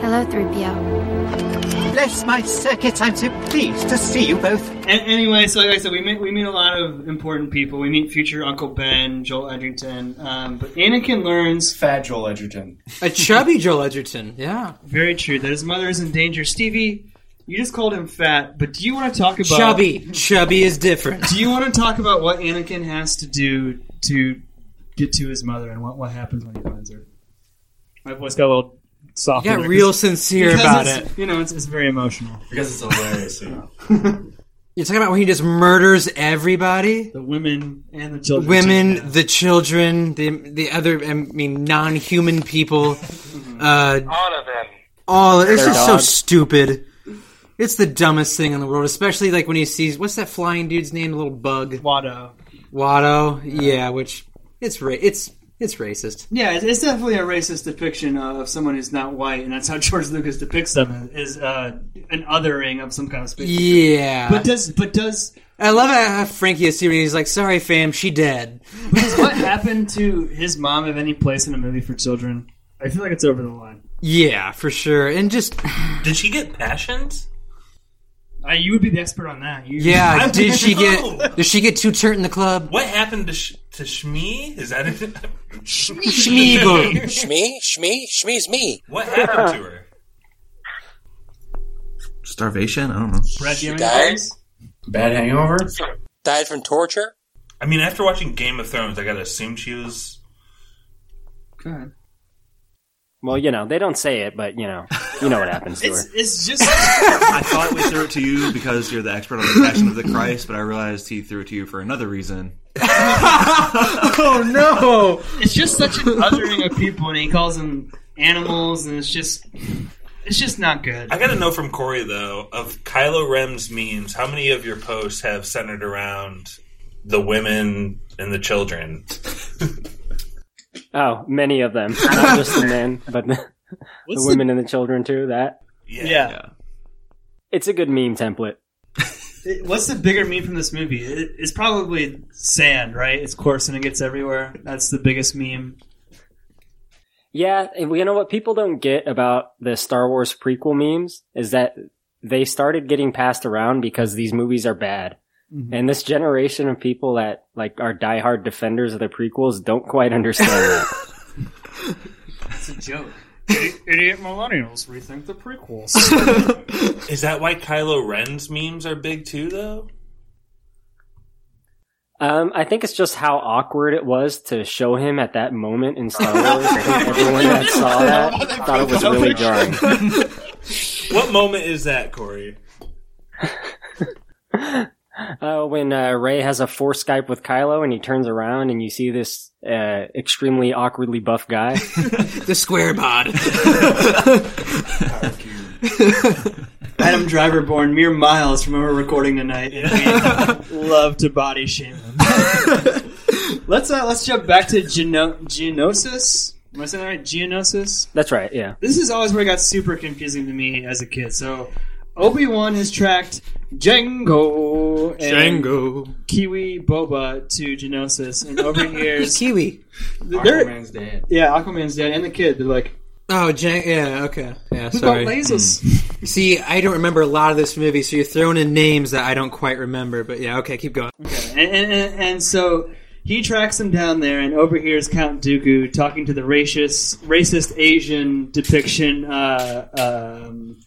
Speaker 12: Hello, 3PO.
Speaker 21: Bless my circuits. I'm so pleased to see you both.
Speaker 1: And anyway, so like I said, we meet we meet a lot of important people. We meet future Uncle Ben, Joel Edgerton. Um, but Anakin learns
Speaker 5: Fat Joel Edgerton.
Speaker 2: A chubby Joel Edgerton. Yeah.
Speaker 1: very true that his mother is in danger. Stevie, you just called him fat, but do you want to talk about
Speaker 2: Chubby. Chubby is different.
Speaker 1: Do you want to talk about what Anakin has to do to get to his mother and what what happens when he finds her? My voice got a little soft.
Speaker 2: Got real sincere about it.
Speaker 1: You know, it's, it's very emotional.
Speaker 5: Because it's hilarious. You know.
Speaker 2: You're talking about when he just murders everybody?
Speaker 1: The women and the children.
Speaker 2: Women, the children, the the other, I mean, non-human people. Uh,
Speaker 21: All of them.
Speaker 2: all it's
Speaker 4: Their
Speaker 2: just so stupid. It's the dumbest thing in the world, especially like when he sees what's that flying dude's name? The little bug,
Speaker 1: Watto.
Speaker 2: Watto. Yeah, which it's ra- it's It's racist.
Speaker 1: Yeah, it's, it's definitely a racist depiction of someone who's not white, and that's how George Lucas depicts them is uh, an othering of some kind of species.
Speaker 2: Yeah.
Speaker 1: but does but does
Speaker 2: I love how Frankie is serious. He's like, "Sorry, fam, she dead."
Speaker 1: but does what happened to his mom have any place in a movie for children? I feel like it's over the line.
Speaker 2: Yeah, for sure. And just
Speaker 7: Did she get passions?
Speaker 1: Uh, you would be the expert on that. You,
Speaker 2: yeah, did she
Speaker 7: know.
Speaker 2: get? Did she get too turnt in the club?
Speaker 7: What happened to Sh- to Shmi? Is that it?
Speaker 2: Schmeegle.
Speaker 8: Shmee? Shmee? Shmee's me.
Speaker 7: What happened to her?
Speaker 6: Starvation? I don't know.
Speaker 1: Brad, do you have
Speaker 8: She
Speaker 1: any
Speaker 8: died?
Speaker 1: thoughts?
Speaker 5: Bad hangover?
Speaker 8: Died from torture?
Speaker 7: I mean, after watching Game of Thrones, I gotta assume she was.
Speaker 1: Go ahead.
Speaker 4: Well, you know, they don't say it, but you know, you know what happens to her.
Speaker 1: It's, it's just
Speaker 6: I thought we threw it to you because you're the expert on the Passion of the Christ, but I realized he threw it to you for another reason.
Speaker 2: oh no!
Speaker 1: it's just such an othering of people, and he calls them animals, and it's just it's just not good.
Speaker 7: I gotta know from Korey though of Kylo Ren's memes. How many of your posts have centered around the women and the children?
Speaker 4: Oh, many of them, not just the men, but the, the
Speaker 1: What's the-
Speaker 4: women and the children too. That
Speaker 1: Yeah.
Speaker 4: yeah it's a good meme template.
Speaker 1: It- What's the bigger meme from this movie? It, it's probably sand, right? It's coarse and it gets everywhere. That's the biggest meme.
Speaker 4: Yeah, you know what people don't get about the Star Wars prequel memes is that they started getting passed around because these movies are bad. Mm-hmm. And this generation of people that like are diehard defenders of the prequels don't quite understand that.
Speaker 1: It's a joke. Idiot millennials rethink the prequels.
Speaker 7: Is that why Kylo Ren's memes are big too, though?
Speaker 4: Um, I think it's just how awkward it was to show him at that moment in Star Wars. I think everyone that saw that thought it was really jarring.
Speaker 7: What moment is that, Korey?
Speaker 4: Uh, when uh, Rey has a force Skype with Kylo and he turns around and you see this uh, extremely awkwardly buff guy.
Speaker 2: the square bod.
Speaker 1: Adam Driver born mere miles from where we're recording tonight. And we love to body shame him. let's uh, let's jump back to Geno- Geonosis. Am I saying that right? Geonosis.
Speaker 4: That's right. Yeah.
Speaker 1: This is always where it got super confusing to me as a kid. So Obi Wan has tracked Jango and
Speaker 2: Jango.
Speaker 1: Kiwi Boba to Geonosis, and over here's
Speaker 2: Kiwi.
Speaker 1: They're-
Speaker 5: Aquaman's dead.
Speaker 1: Yeah, Aquaman's dad and the kid. They're like,
Speaker 2: Oh, Jan- yeah, okay, yeah.
Speaker 1: Who
Speaker 2: Sorry.
Speaker 1: got lasers?
Speaker 2: See, I don't remember a lot of this movie, so you're throwing in names that I don't quite remember. But yeah, okay, keep going.
Speaker 1: Okay. And, and, and, and so he tracks him down there and overhears Count Dooku talking to the racist, racist Asian depiction. Uh, um,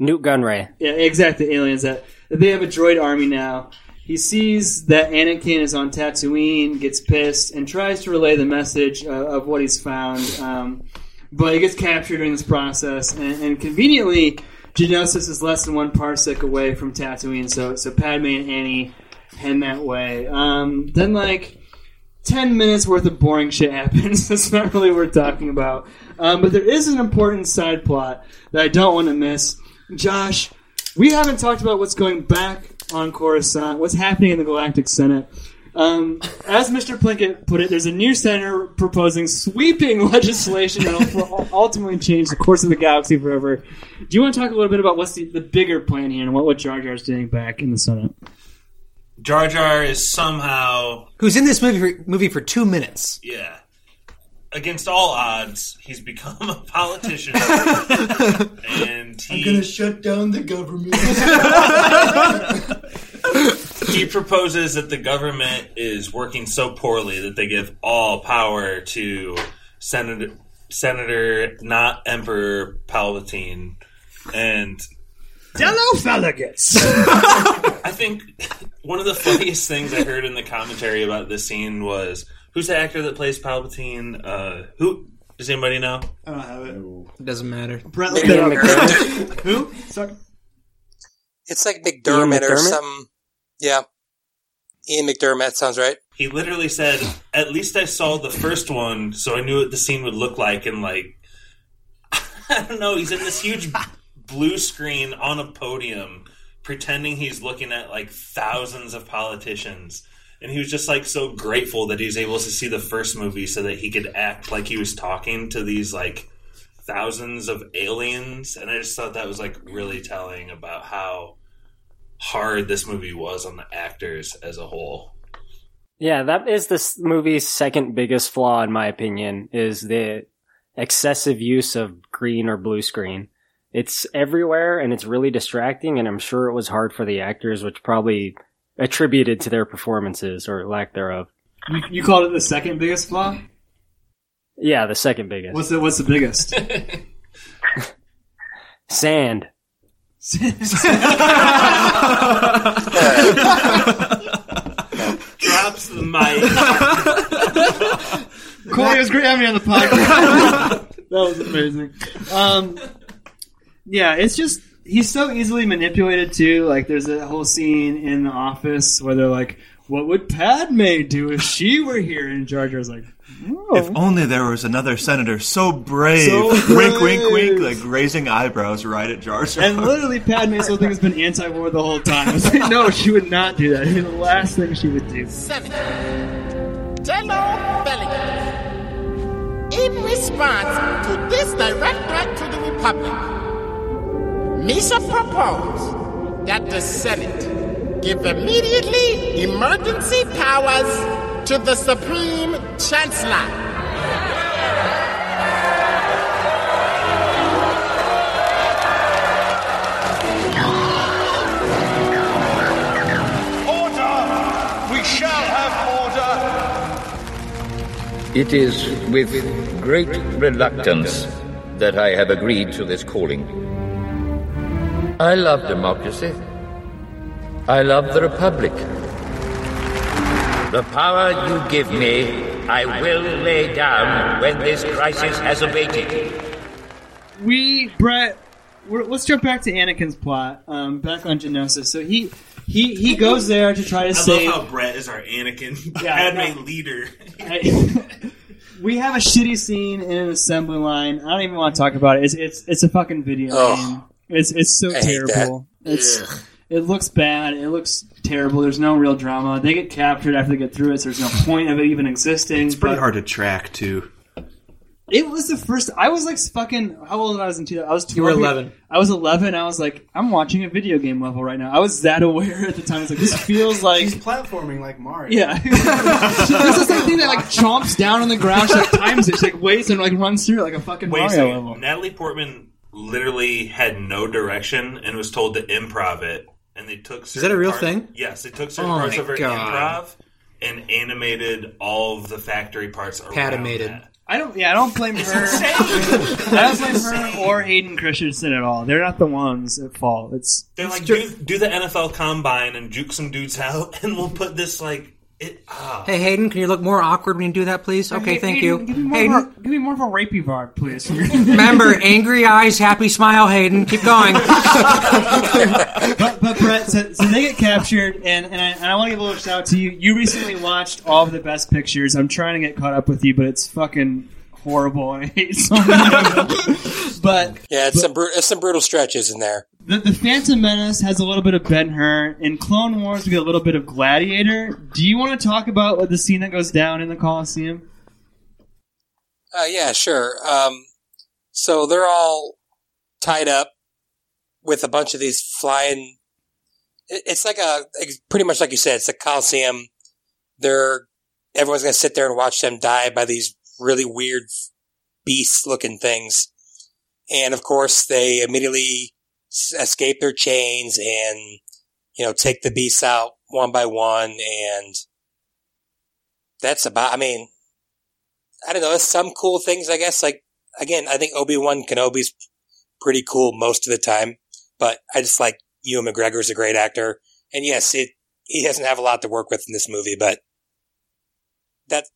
Speaker 4: Nute Gunray.
Speaker 1: yeah, exactly. Aliens that, they have a droid army now. He sees that Anakin is on Tatooine, gets pissed, and tries to relay the message uh, of what he's found. Um, but he gets captured during this process, and, and conveniently, Geonosis is less than one parsec away from Tatooine, so so Padme and Annie head that way. Um, then, like ten minutes worth of boring shit happens. That's not really worth talking about. Um, but there is an important side plot that I don't want to miss. Josh, we haven't talked about what's going back on Coruscant, what's happening in the Galactic Senate. Um, as Mr. Plinkett put it, there's a new senator proposing sweeping legislation that will ultimately change the course of the galaxy forever. Do you want to talk a little bit about what's the, the bigger plan here and what, what Jar Jar's doing back in the Senate?
Speaker 7: Jar Jar is somehow,
Speaker 2: Who's in this movie for, movie for two minutes?
Speaker 7: yeah, against all odds, he's become a politician, and he I'm going to
Speaker 5: shut down the government.
Speaker 7: he proposes that the government is working so poorly that they give all power to Senator Senator, not Emperor Palpatine, and
Speaker 1: Hello, delegates.
Speaker 7: I think one of the funniest things I heard in the commentary about this scene was who's the actor that plays Palpatine? Uh, who does anybody know?
Speaker 1: I don't have it.
Speaker 2: It doesn't matter.
Speaker 1: Brett,
Speaker 8: Maybe
Speaker 1: look it up.
Speaker 8: McDermott.
Speaker 1: Who? Sorry.
Speaker 8: It's like McDermott, or
Speaker 4: McDermott?
Speaker 8: some. Yeah. Ian McDermott sounds right.
Speaker 7: He literally said, "At least I saw the first one, so I knew what the scene would look like." And like, I don't know, he's in this huge blue screen on a podium, pretending he's looking at like thousands of politicians, and he was just like so grateful that he was able to see the first movie so that he could act like he was talking to these like thousands of aliens and i just thought that was like really telling about how hard this movie was on the actors as a whole
Speaker 4: Yeah, that is this movie's second biggest flaw, in my opinion, is the excessive use of green or blue screen. It's everywhere and it's really distracting, and I'm sure it was hard for the actors, which probably attributed to their performances or lack thereof.
Speaker 1: You, you called it the second biggest flaw.
Speaker 4: Yeah, the second biggest.
Speaker 1: What's the What's the biggest?
Speaker 4: Sand.
Speaker 7: drops the mic
Speaker 1: Korey, it was great having you on the podcast. that was amazing. Um, yeah, it's just he's so easily manipulated too. Like, there's a whole scene in the office where they're like, "What would Padme do if she were here?" And Jar Jar's like, "Oh."
Speaker 6: If only there was another senator so brave.
Speaker 1: So
Speaker 6: wink, wink, wink, like raising eyebrows right at Jar Jar.
Speaker 1: And literally, Padme's whole thing has been anti-war the whole time. It's like, no, she would not do that. It'd be the last thing she would do.
Speaker 10: Jello Bellinger. In response to this direct threat to the Republic, Misa proposed that the Senate give immediately emergency powers to the Supreme Chancellor.
Speaker 22: Order! We shall have order!
Speaker 23: It is with great reluctance that I have agreed to this calling. I love democracy. I love the Republic. The power you give me, I will lay down when this crisis has abated.
Speaker 1: we Brett we're, let's jump back to Anakin's plot um, back on Geonosis so he he he goes there to try to
Speaker 7: i
Speaker 1: save I
Speaker 7: love how brett is our anakin
Speaker 1: Yeah,
Speaker 7: padme
Speaker 1: no.
Speaker 7: leader
Speaker 1: we have a shitty scene in an assembly line I don't even want to talk about it it's it's, it's a fucking video
Speaker 8: Ugh.
Speaker 1: game it's it's so
Speaker 8: I
Speaker 1: terrible
Speaker 8: that.
Speaker 1: it's it looks bad it looks terrible there's no real drama they get captured after they get through it so there's no point of it even existing
Speaker 6: It's pretty
Speaker 1: but-
Speaker 6: hard to track too.
Speaker 1: It was the first. I was like fucking. How old was I was in two? I was. 12,
Speaker 2: You were 11.
Speaker 1: I was eleven. I was like, I'm watching a video game level right now. I was that aware at the time. It's like this feels like.
Speaker 5: He's platforming like Mario.
Speaker 1: Yeah, this is the thing that like chomps down on the ground. She like times it. She like waits and like runs through it like a fucking
Speaker 7: Wait a
Speaker 1: Mario
Speaker 7: second.
Speaker 1: level.
Speaker 7: Natalie Portman literally had no direction and was told to improv it, and they took.
Speaker 2: Is that a real
Speaker 7: parts-
Speaker 2: thing?
Speaker 7: Yes, they took certain
Speaker 2: Oh
Speaker 7: parts of her
Speaker 2: God.
Speaker 7: improv and animated all of the factory parts around
Speaker 2: Patomated.
Speaker 7: that.
Speaker 1: I don't. Yeah, I don't blame her. I don't blame her or Hayden Christensen at all. They're not the ones at fault. It's
Speaker 7: They're
Speaker 1: it's
Speaker 7: like, do, do the NFL Combine and juke some dudes out, and we'll put this like it. Ah.
Speaker 2: Hey Hayden, can you look more awkward when you do that, please? Okay, thank
Speaker 1: Hayden,
Speaker 2: you.
Speaker 1: Give me more,
Speaker 2: Hayden,
Speaker 1: of a, give me more of a rapey vibe, please.
Speaker 2: remember, angry eyes, happy smile. Hayden, keep going.
Speaker 1: but, but Brett, so, so they get captured, and, and I, and I want to give a little shout out to you. You recently watched all of the best pictures. I'm trying to get caught up with you, but it's fucking horrible, I hate so many of them. But
Speaker 8: Yeah, it's some bru- it's some brutal stretches in there.
Speaker 1: The, the Phantom Menace has a little bit of Ben Hur. In Clone Wars, we get a little bit of Gladiator. Do you want to talk about what the scene that goes down in the Coliseum?
Speaker 8: Uh, yeah, sure. Um, so they're all tied up with a bunch of these flying. It's like a pretty much like you said. It's a coliseum. They're everyone's to sit there and watch them die by these really weird beast-looking things, and of course they immediately escape their chains and you know take the beasts out one by one, and that's about. I mean, I don't know. There's some cool things, I guess. Like again, I think Obi Wan Kenobi's pretty cool most of the time, but I just like Ewan McGregor's a great actor, and yes, it he doesn't have a lot to work with in this movie, but that.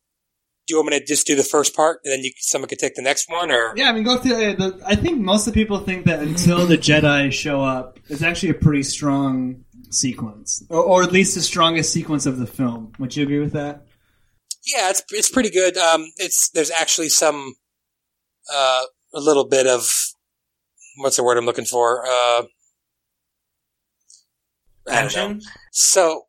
Speaker 8: Do you want me to just do the first part, and then you, someone could take the next one, or
Speaker 1: Yeah, I mean, go through. Uh, the, I think most of the people think that until the Jedi show up, it's actually a pretty strong sequence, or, or at least the strongest sequence of the film. Would you agree with that?
Speaker 8: yeah, it's it's pretty good. Um, it's there's actually some uh, a little bit of what's the word I'm looking for? Uh, I don't know. So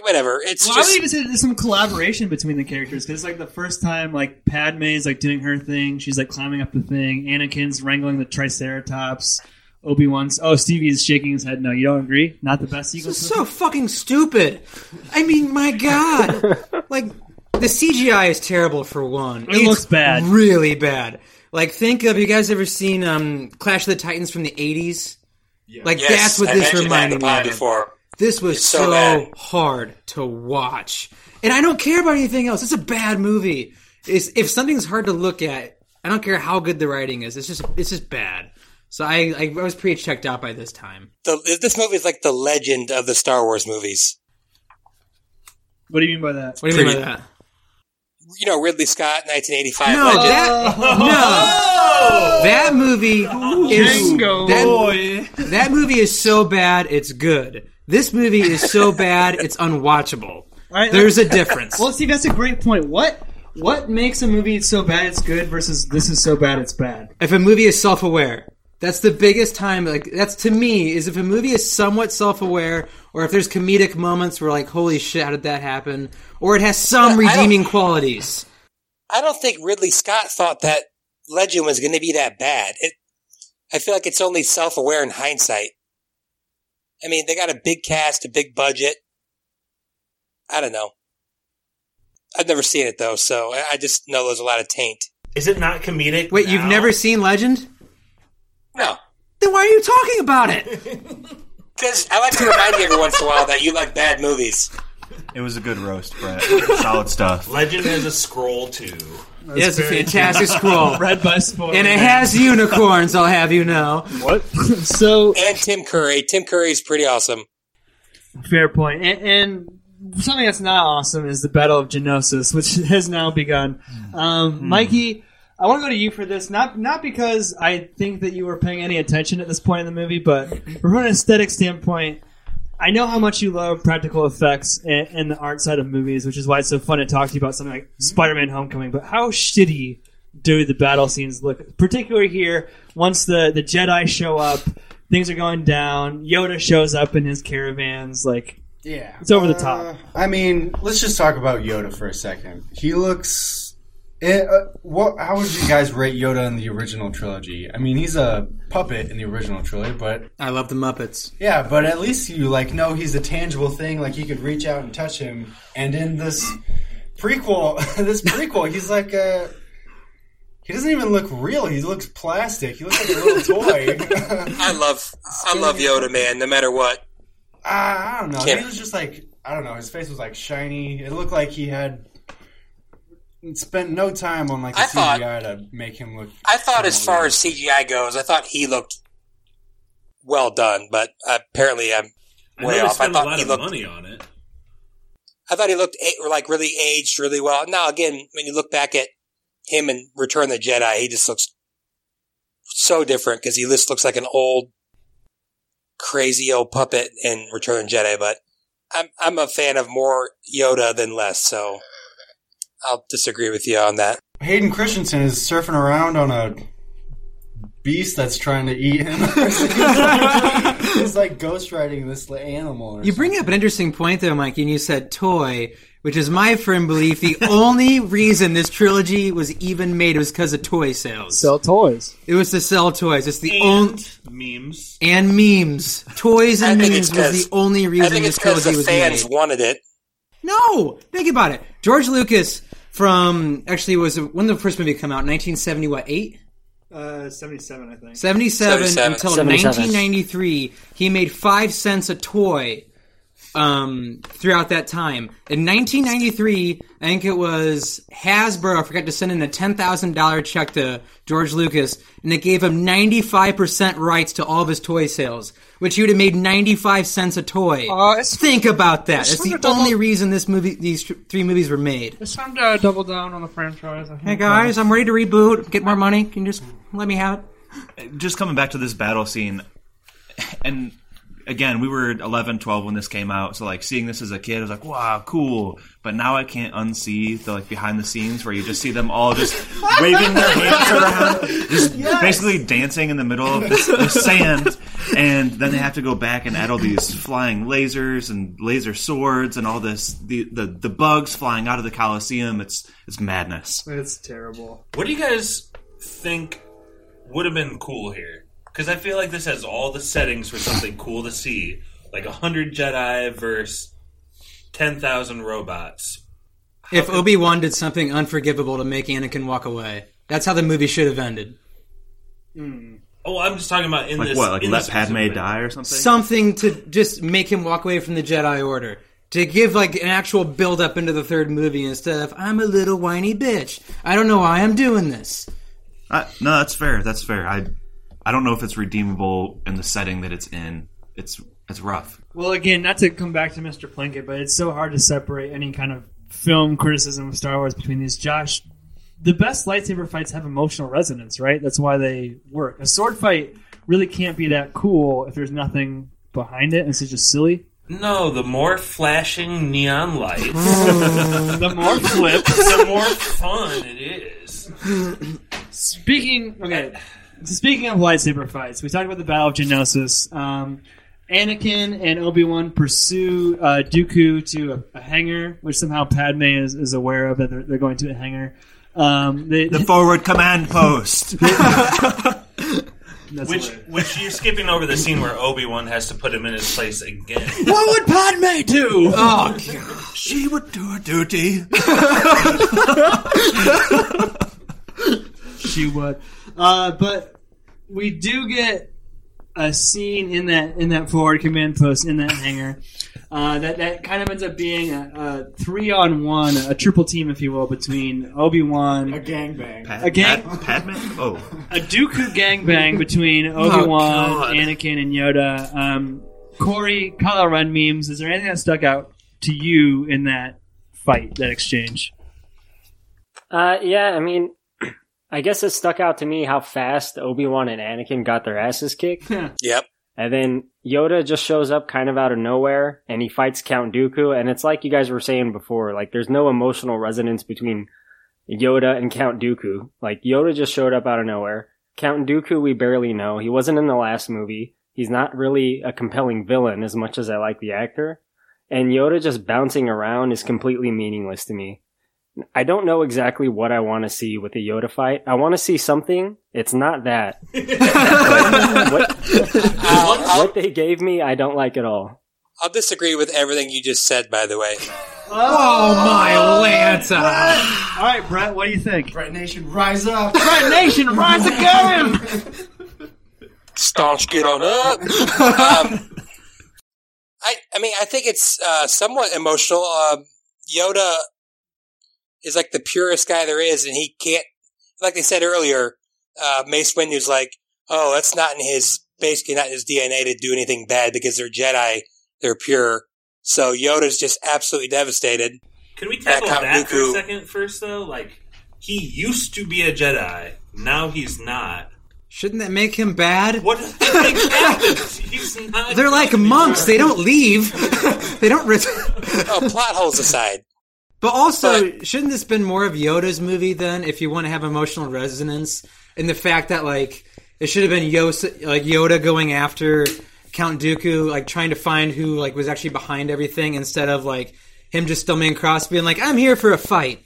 Speaker 8: whatever. It's
Speaker 1: well, I
Speaker 8: just
Speaker 1: would even say there's some collaboration between the characters because it's like the first time, like Padme is like doing her thing, she's like climbing up the thing. Anakin's wrangling the Triceratops. Obi Wan's oh Stevie's shaking his head. No, you don't agree. Not the best
Speaker 2: This
Speaker 1: sequence.
Speaker 2: is so fucking stupid. I mean, my god. like, the CGI is terrible for one.
Speaker 1: It looks bad.
Speaker 2: Really bad. Like, think of, you guys ever seen um, Clash of the Titans from the 80s? Like,
Speaker 8: Yes,
Speaker 2: that's what
Speaker 8: I
Speaker 2: this
Speaker 8: mentioned that in
Speaker 2: reminded me of.
Speaker 8: before.
Speaker 2: This was
Speaker 8: It's so
Speaker 2: so, hard to watch. And I don't care about anything else. It's a bad movie. It's, if something's hard to look at, I don't care how good the writing is. It's just, it's just bad. So I, I, I was pretty checked out by this time.
Speaker 8: the, this movie is like the legend of the Star Wars movies.
Speaker 1: What do you mean by that?
Speaker 2: What do you mean by that?
Speaker 8: You know, Ridley Scott, 1985
Speaker 2: No,
Speaker 8: legend.
Speaker 2: that no, oh! that movie is
Speaker 1: Django.
Speaker 2: that, that movie is so bad it's good. This movie is so bad it's unwatchable.
Speaker 1: All right,
Speaker 2: There's a difference.
Speaker 1: Well, Steve, that's a great point. What what makes a movie so bad it's good versus this is so bad it's bad?
Speaker 2: If a movie is self-aware, that's the biggest time. Like that's to me is if a movie is somewhat self-aware, or if there's comedic moments where like, holy shit, how did that happen? Or it has some
Speaker 8: Yeah, I don't-
Speaker 2: redeeming qualities.
Speaker 8: I don't think Ridley Scott thought that Legend was going to be that bad. It, I feel like it's only self-aware in hindsight. I mean, they got a big cast, a big budget. I don't know. I've never seen it though, so I I just know there's a lot of taint.
Speaker 7: Is it not comedic?
Speaker 2: Wait, you've never seen Legend?
Speaker 8: No,
Speaker 2: Then why are you talking about it?
Speaker 8: because I like to remind you every once in a while that you like bad movies.
Speaker 6: It was a good roast, Brett. Solid stuff.
Speaker 7: Legend is a scroll too.
Speaker 2: It's a fantastic scroll.
Speaker 1: Read by spoiler.
Speaker 2: And it has unicorns, I'll have you know.
Speaker 1: what? so
Speaker 8: And Tim Curry. Tim Curry's pretty awesome.
Speaker 1: fair point. And, and something that's not awesome is the Battle of Geonosis, which has now begun. Um, Mikey, I want to go to you for this. Not not because I think that you were paying any attention at this point in the movie, but from an aesthetic standpoint. I know how much you love practical effects and, and the art side of movies, which is why it's so fun to talk to you about something like Spider-Man: Homecoming. But how shitty do the battle scenes look? Particularly here, once the the Jedi show up, things are going down. Yoda shows up in his caravans, like
Speaker 5: Yeah,
Speaker 1: it's over the
Speaker 5: Uh,
Speaker 1: top.
Speaker 5: I mean, let's just talk about Yoda for a second. He looks. Eh, uh, what? How would you guys rate Yoda in the original trilogy? I mean, he's a puppet in the original trilogy, but
Speaker 2: I love the Muppets.
Speaker 5: yeah, but at least you like know he's a tangible thing. Like you could reach out and touch him. And in this prequel, this prequel, he's like a. He doesn't even look real. He looks plastic. He looks like a little toy.
Speaker 8: I love, I love Yoda, man. No matter what.
Speaker 5: I don't know.
Speaker 8: Can't-
Speaker 5: He was just like I don't know. His face was like shiny. It looked like he had spent no time on like the
Speaker 8: I thought-
Speaker 5: CGI to make him look.
Speaker 8: I thought, as far as CGI goes, I thought he looked well done, but apparently I'm way
Speaker 7: know they
Speaker 8: off. I
Speaker 7: spent a
Speaker 8: thought
Speaker 7: lot
Speaker 8: he
Speaker 7: of
Speaker 8: looked.
Speaker 7: money on it.
Speaker 8: I thought he looked like really aged really well. Now again, when you look back at him in Return of the Jedi, he just looks so different because he just looks like an old, crazy old puppet in Return of the Jedi. But I'm I'm a fan of more Yoda than less, so I'll disagree with you on that.
Speaker 5: Hayden Christensen is surfing around on a beast that's trying to eat him. He's like ghostwriting this animal. Or
Speaker 2: You bring up an interesting point though, Mike, and you said toy, which is my firm belief the only reason this trilogy was even made was because of toy sales.
Speaker 1: Sell toys.
Speaker 2: It was to sell toys. It's the
Speaker 7: And
Speaker 2: only
Speaker 7: memes.
Speaker 2: and memes. Toys and
Speaker 8: I think it's
Speaker 2: memes was
Speaker 8: 'cause-
Speaker 2: the only
Speaker 8: I
Speaker 2: reason
Speaker 8: think
Speaker 2: this
Speaker 8: it's because
Speaker 2: trilogy
Speaker 8: the
Speaker 2: was
Speaker 8: fans
Speaker 2: made.
Speaker 8: wanted it.
Speaker 2: No, think about it. George Lucas from actually was when did the first movie come out? 1970 what eight?
Speaker 1: Uh, seventy-seven, I think.
Speaker 2: 77,
Speaker 8: 77.
Speaker 2: until
Speaker 4: 77.
Speaker 2: 1993 he made 5 cents a toy um, throughout that time. In 1993 i think it was hasbro forgot to send in a $10000 check to george lucas and it gave him 95% rights to all of his toy sales which he would have made 95 cents a toy.
Speaker 1: Uh, it's-
Speaker 2: think about that.
Speaker 1: it's
Speaker 2: it's the
Speaker 1: sort double-
Speaker 2: only reason this movie these three movies were made.
Speaker 1: It's time to double down on the franchise.
Speaker 2: Hey guys i'm ready to reboot. Get more money. Can you just let me have it?
Speaker 6: Just coming back to this battle scene, and again, we were 11, 12 when this came out, so like seeing this as a kid, I was like, wow, cool. But now I can't unsee the like behind the scenes where you just see them all just waving their hands around, just
Speaker 1: Yes.
Speaker 6: basically dancing in the middle of the, this sand, and then they have to go back and add all these flying lasers and laser swords and all this the the, the bugs flying out of the Coliseum. It's it's madness.
Speaker 1: It's terrible.
Speaker 7: What do you guys think would have been cool here? Because I feel like this has all the settings for something cool to see, like a hundred Jedi versus ten thousand robots.
Speaker 2: If Obi Wan did something unforgivable to make Anakin walk away, that's how the movie should have ended. Hmm.
Speaker 7: Oh, I'm just talking about in
Speaker 6: Like
Speaker 7: this.
Speaker 6: what? Like let Padme
Speaker 7: specific-
Speaker 6: die or something?
Speaker 2: Something to just make him walk away from the Jedi Order. To give like an actual build up into the third movie instead of I'm a little whiny bitch. I don't know why I'm doing this.
Speaker 6: I, no, that's fair. That's fair. I I don't know if it's redeemable in the setting that it's in. It's it's rough.
Speaker 1: Well, again, not to come back to Mr. Plinkett, but it's so hard to separate any kind of film criticism of Star Wars between these. Josh, the best lightsaber fights have emotional resonance, right? That's why they work. A sword fight really can't be that cool if there's nothing behind it and it's just silly.
Speaker 7: No, the more flashing neon lights,
Speaker 1: the more flips,
Speaker 7: the more fun it is.
Speaker 1: Speaking okay, so speaking of lightsaber fights, we talked about the Battle of Geonosis. Um, Anakin and Obi Wan pursue uh, Dooku to a, a hangar, which somehow Padme is, is aware of that they're, they're going to a hangar. Um, they,
Speaker 6: The forward command post.
Speaker 1: That's
Speaker 7: which,
Speaker 1: hilarious.
Speaker 7: which you're skipping over the scene where Obi Wan has to put him in his place again.
Speaker 1: what would Padme do?
Speaker 2: Oh, God.
Speaker 6: she would do her duty.
Speaker 1: she would. Uh, but we do get a scene in that in that forward command post in that hangar. Uh, that that kind of ends up being a, a three on one, a triple team, if you will, between Obi Wan,
Speaker 5: A gangbang.
Speaker 6: Pad-
Speaker 1: A gang-
Speaker 6: Pad- Padme? Oh.
Speaker 1: a Dooku gangbang between Obi Wan,
Speaker 6: God.
Speaker 1: Anakin, and Yoda. Um, Korey, Kylo Ren memes. Is there anything that stuck out to you in that fight, that exchange?
Speaker 4: Uh, yeah, I mean, I guess it stuck out to me how fast Obi Wan and Anakin got their asses kicked.
Speaker 8: Yep.
Speaker 4: And then Yoda just shows up kind of out of nowhere and he fights Count Dooku. And it's like you guys were saying before, like there's no emotional resonance between Yoda and Count Dooku. Like Yoda just showed up out of nowhere. Count Dooku we barely know. He wasn't in the last movie. He's not really a compelling villain as much as I like the actor. And Yoda just bouncing around is completely meaningless to me. I don't know exactly what I want to see with a Yoda fight. I want to see something. It's not that. what, what they gave me, I don't like at all.
Speaker 8: I'll disagree with everything you just said, by the way.
Speaker 2: Oh, my Lanta.
Speaker 1: All right, Brett, what do you think?
Speaker 5: Brett Nation, rise up.
Speaker 1: Brett Nation, rise again!
Speaker 8: Staunch, get on up. um, I, I mean, I think it's uh, somewhat emotional. Um, Yoda is like the purest guy there is, and he can't. Like they said earlier, uh, Mace Windu's like, oh, that's not in his basically not in his DNA to do anything bad because they're Jedi, they're pure. So Yoda's just absolutely devastated.
Speaker 7: Can we tackle
Speaker 8: Count
Speaker 7: that for a second first, though? Like, he used to be a Jedi. Now he's not.
Speaker 2: Shouldn't that make him bad?
Speaker 7: What does that think? He's not.
Speaker 2: They're like monks. They don't leave. they don't. Ret-
Speaker 8: Oh, plot holes aside.
Speaker 2: But also, shouldn't this been more of Yoda's movie then? If you want to have emotional resonance, in the fact that like it should have been Yoda, like Yoda going after Count Dooku, like trying to find who like was actually behind everything, instead of like him just stumbling across, being like, "I'm here for a fight."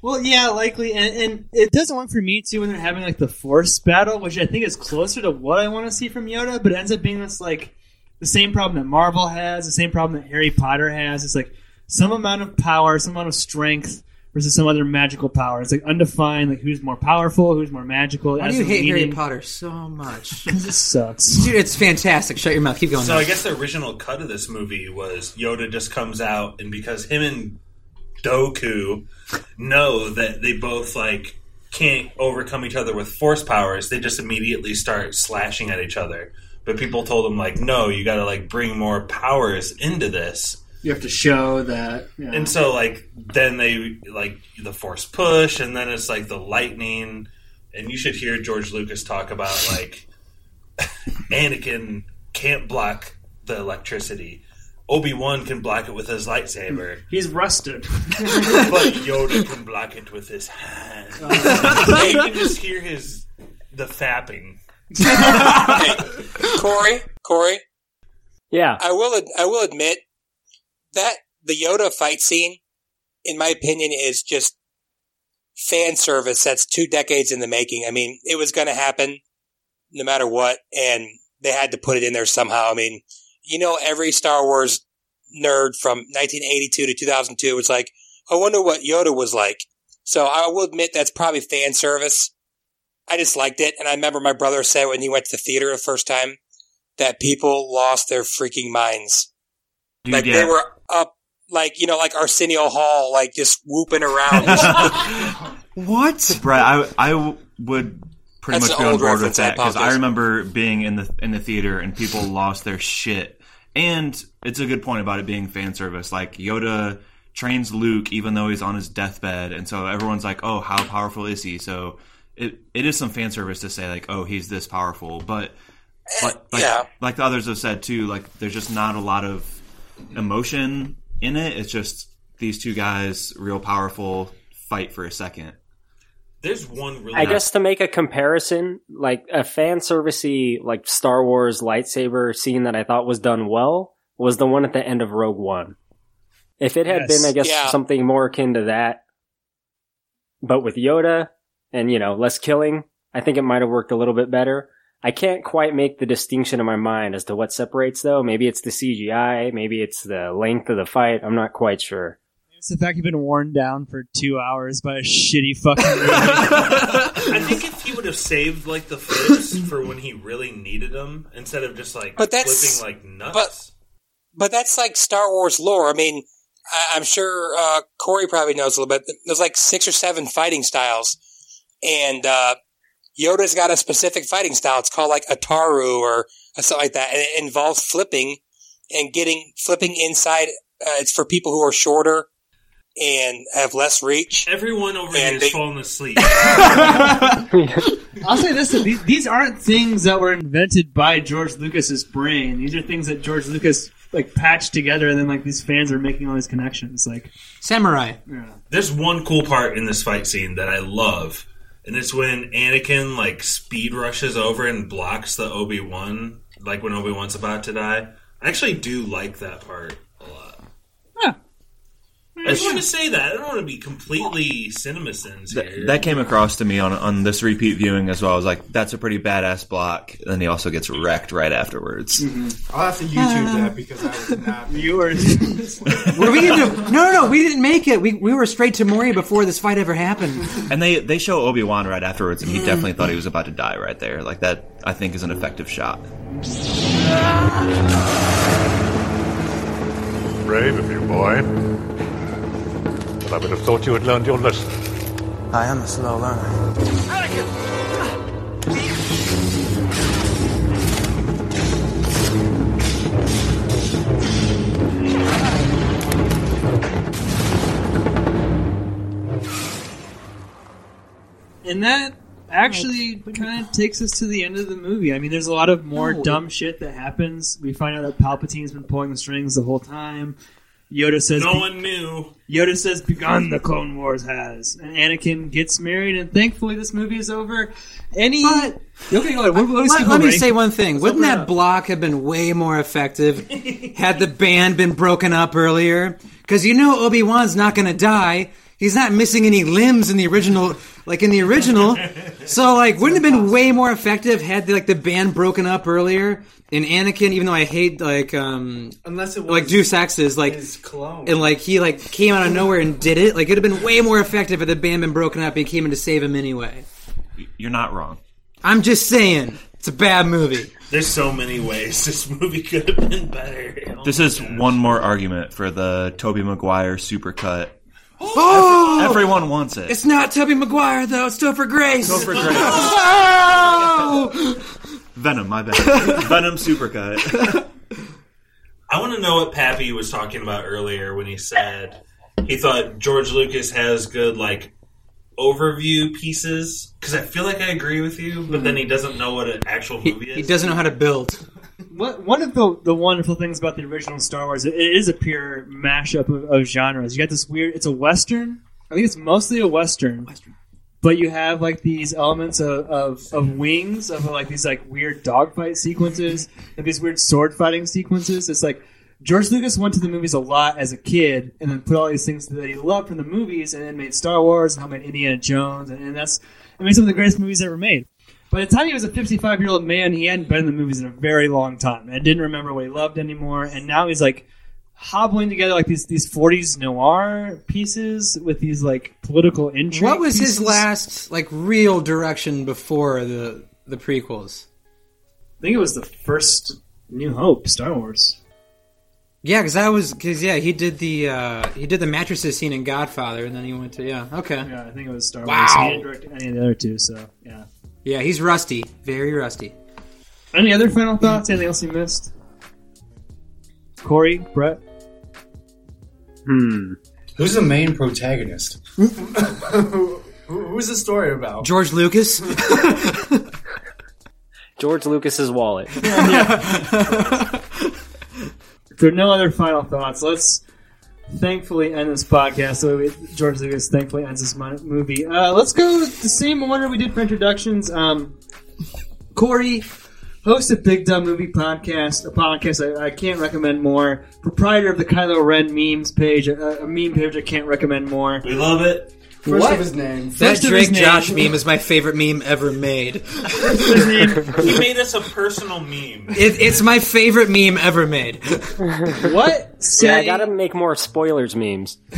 Speaker 1: Well, yeah, likely, and, and it doesn't work for me too when they're having like the Force battle, which I think is closer to what I want to see from Yoda, but it ends up being this like the same problem that Marvel has, the same problem that Harry Potter has. It's like some amount of power, some amount of strength versus some other magical power. It's like undefined, like who's more powerful, who's more magical.
Speaker 2: Why do you
Speaker 1: a
Speaker 2: hate Harry Potter so much?
Speaker 1: Because it sucks.
Speaker 2: Dude, it's fantastic. Shut your mouth. Keep going.
Speaker 7: So
Speaker 2: now.
Speaker 7: I guess the original cut of this movie was Yoda just comes out, and because him and Dooku know that they both like can't overcome each other with force powers, they just immediately start slashing at each other. But people told him like, no, you got to like bring more powers into this.
Speaker 1: You have to show that. yeah.
Speaker 7: And so like then they like the force push, and then it's like the lightning, and you should hear George Lucas talk about like Anakin can't block the electricity. Obi Wan can block it with his lightsaber,
Speaker 1: He's rusted.
Speaker 7: but Yoda can block it with his hand. Uh. you can just hear his the fapping.
Speaker 8: Korey, Korey,
Speaker 4: Yeah.
Speaker 8: I will. ad- I will admit that the Yoda fight scene, in my opinion, is just fan service. That's two decades in the making. I mean, it was going to happen no matter what, and they had to put it in there somehow. I mean, you know, every Star Wars nerd from 1982 to 2002 was like, I wonder what Yoda was like. So I will admit that's probably fan service. I just liked it, and I remember my brother said when he went to the theater the first time that people lost their freaking minds.
Speaker 6: Dude,
Speaker 8: like
Speaker 6: yeah.
Speaker 8: they were up, like you know, like Arsenio Hall, like just whooping around.
Speaker 2: What?
Speaker 6: Brett, I I w- would pretty
Speaker 8: That's
Speaker 6: much
Speaker 8: an
Speaker 6: be on board with that because I
Speaker 8: apologize.
Speaker 6: remember being in the in the theater and people lost their shit. And it's a good point about it being fan service. Like Yoda trains Luke even though he's on his deathbed, and so everyone's like, "Oh, how powerful is he?" So it it is some fan service to say like, "Oh, he's this powerful," but but eh, like,
Speaker 8: Yeah.
Speaker 6: like the others have said too, like there's just not a lot of emotion in it. It's just these two guys, real powerful, fight for a second.
Speaker 7: There's one really.
Speaker 4: I guess to make a comparison, like a fan servicey like Star Wars lightsaber scene that I thought was done well was the one at the end of Rogue One. If it had
Speaker 1: Yes.
Speaker 4: been, I guess,
Speaker 8: Yeah.
Speaker 4: something more akin to that, but with Yoda and you know less killing, I think it might have worked a little bit better. I can't quite make the distinction in my mind as to what separates though. Maybe it's the CGI, maybe it's the length of the fight. I'm not quite sure.
Speaker 1: It's the fact you've been worn down for two hours by a shitty fucking movie.
Speaker 7: I think if he would have saved like the flips for when he really needed them, instead of just like
Speaker 8: But that's-
Speaker 7: flipping like nuts.
Speaker 8: but but that's like Star Wars lore. I mean, I, I'm sure uh, Korey probably knows a little bit. There's like six or seven fighting styles, and uh, Yoda's got a specific fighting style. It's called like Ataru or something like that, and it involves flipping and getting flipping inside. Uh, it's for people who are shorter and have less reach.
Speaker 7: Everyone over
Speaker 8: And
Speaker 7: here
Speaker 8: they-
Speaker 7: is falling asleep.
Speaker 1: I'll say this: these, these aren't things that were invented by George Lucas's brain. These are things that George Lucas like patched together, and then like these fans are making all these connections. Like,
Speaker 2: Samurai.
Speaker 1: yeah.
Speaker 7: There's one cool part in this fight scene that I love, and it's when Anakin like speed rushes over and blocks the Obi Wan, like when Obi Wan's about to die. I actually do like that part. I just want to say that I don't want to be completely cinema sins here.
Speaker 6: That, that came across to me on on this repeat viewing as well. I was like, "That's a pretty badass block." And then he also gets wrecked right afterwards. Mm-hmm.
Speaker 5: I'll have to YouTube that because I was not.
Speaker 1: Viewers.
Speaker 2: Were we into, no, no, no. We didn't make it. We, we were straight to Moria before this fight ever happened.
Speaker 6: And they they show Obi Wan right afterwards, and he mm. definitely thought he was about to die right there. Like that, I think is an effective shot.
Speaker 24: Brave of you, boy. But I would have thought you had learned your lesson.
Speaker 17: I am a slow learner.
Speaker 1: And that actually kind of takes us to the end of the movie. I mean, there's a lot of more
Speaker 2: No.
Speaker 1: dumb shit that happens. We find out that Palpatine's been pulling the strings the whole time. Yoda says,
Speaker 7: no one knew.
Speaker 1: Yoda says, "Begun the Clone Wars has," and Anakin gets married. And thankfully, this movie is over. Any
Speaker 2: But-
Speaker 1: okay, go ahead. What, what is
Speaker 2: Let,
Speaker 1: keep
Speaker 2: let me say one thing. Wouldn't that
Speaker 1: up.
Speaker 2: block have been way more effective had the band been broken up earlier? Because you know Obi Wan's not going to die. He's not missing any limbs in the original, like in the original. so, like, wouldn't it have been way more effective had the, like the band broken up earlier? And Anakin, even though I hate like um
Speaker 5: Unless it was
Speaker 2: like Deus Ex's, like
Speaker 5: his clone.
Speaker 2: and like he like came out of nowhere and did it. Like it'd have been way more effective if the band been broken up and he came in to save him anyway.
Speaker 6: You're not wrong.
Speaker 2: I'm just saying, it's a bad movie.
Speaker 7: There's so many ways this movie could have been better. Oh
Speaker 6: This is
Speaker 7: gosh.
Speaker 6: one more argument for the Tobey Maguire supercut.
Speaker 2: Oh,
Speaker 6: Everyone wants it.
Speaker 2: It's not Tobey Maguire though. It's Topher Grace.
Speaker 6: Topher Grace.
Speaker 2: Oh!
Speaker 6: Venom, my bad. Venom supercut.
Speaker 7: I want to know what Pappy was talking about earlier when he said he thought George Lucas has good like overview pieces because I feel like I agree with you, but then he doesn't know what an actual
Speaker 2: He,
Speaker 7: movie is.
Speaker 2: he doesn't know how to build.
Speaker 1: What, one of the the wonderful things about the original Star Wars, it, it is a pure mashup of, of genres. You got this weird. It's a western. I think it's mostly a western. Western. But you have like these elements of, of, of wings, of like these like weird dogfight sequences, and these weird sword fighting sequences. It's like George Lucas went to the movies a lot as a kid, and then put all these things that he loved from the movies, and then made Star Wars, and how made Indiana Jones, and, and that's I mean some of the greatest movies ever made. By the time he was a 55 year old man, he hadn't been in the movies in a very long time, and didn't remember what he loved anymore. And now he's like hobbling together like these these 40s noir pieces with these like political intrigue.
Speaker 2: What was
Speaker 1: pieces.
Speaker 2: his last like real direction before the the prequels?
Speaker 1: I think it was the first New Hope Star Wars.
Speaker 2: Yeah, because that was because yeah he did the uh, he did the mattresses scene in Godfather, and then he went to yeah okay
Speaker 1: Yeah, I think it was Star
Speaker 2: Wow.
Speaker 1: Wars. He didn't direct any of the other two, so yeah.
Speaker 2: Yeah he's rusty, very rusty.
Speaker 1: Any other final thoughts? Anything else you missed? Korey, Brett.
Speaker 5: Hmm. Who's the main protagonist? Who's the story about?
Speaker 2: George Lucas.
Speaker 4: George Lucas's wallet.
Speaker 1: If there are no other final thoughts, let's thankfully end this podcast. So we, George Lucas thankfully ends this mo- movie. Uh, let's go the same order we did for introductions. Um, Korey, host of Big Dumb Movie Podcast, a podcast I, I can't recommend more. Proprietor of the Kylo Ren memes page, a, a meme page I can't recommend more.
Speaker 7: We love it.
Speaker 5: First
Speaker 1: What?
Speaker 5: of his name.
Speaker 2: That
Speaker 1: First of his
Speaker 2: Drake
Speaker 1: name.
Speaker 2: Josh meme is my favorite meme ever made.
Speaker 1: His name.
Speaker 7: He made us a personal meme.
Speaker 2: It, it's my favorite meme ever made.
Speaker 1: What say?
Speaker 4: Yeah, I gotta make more spoilers memes.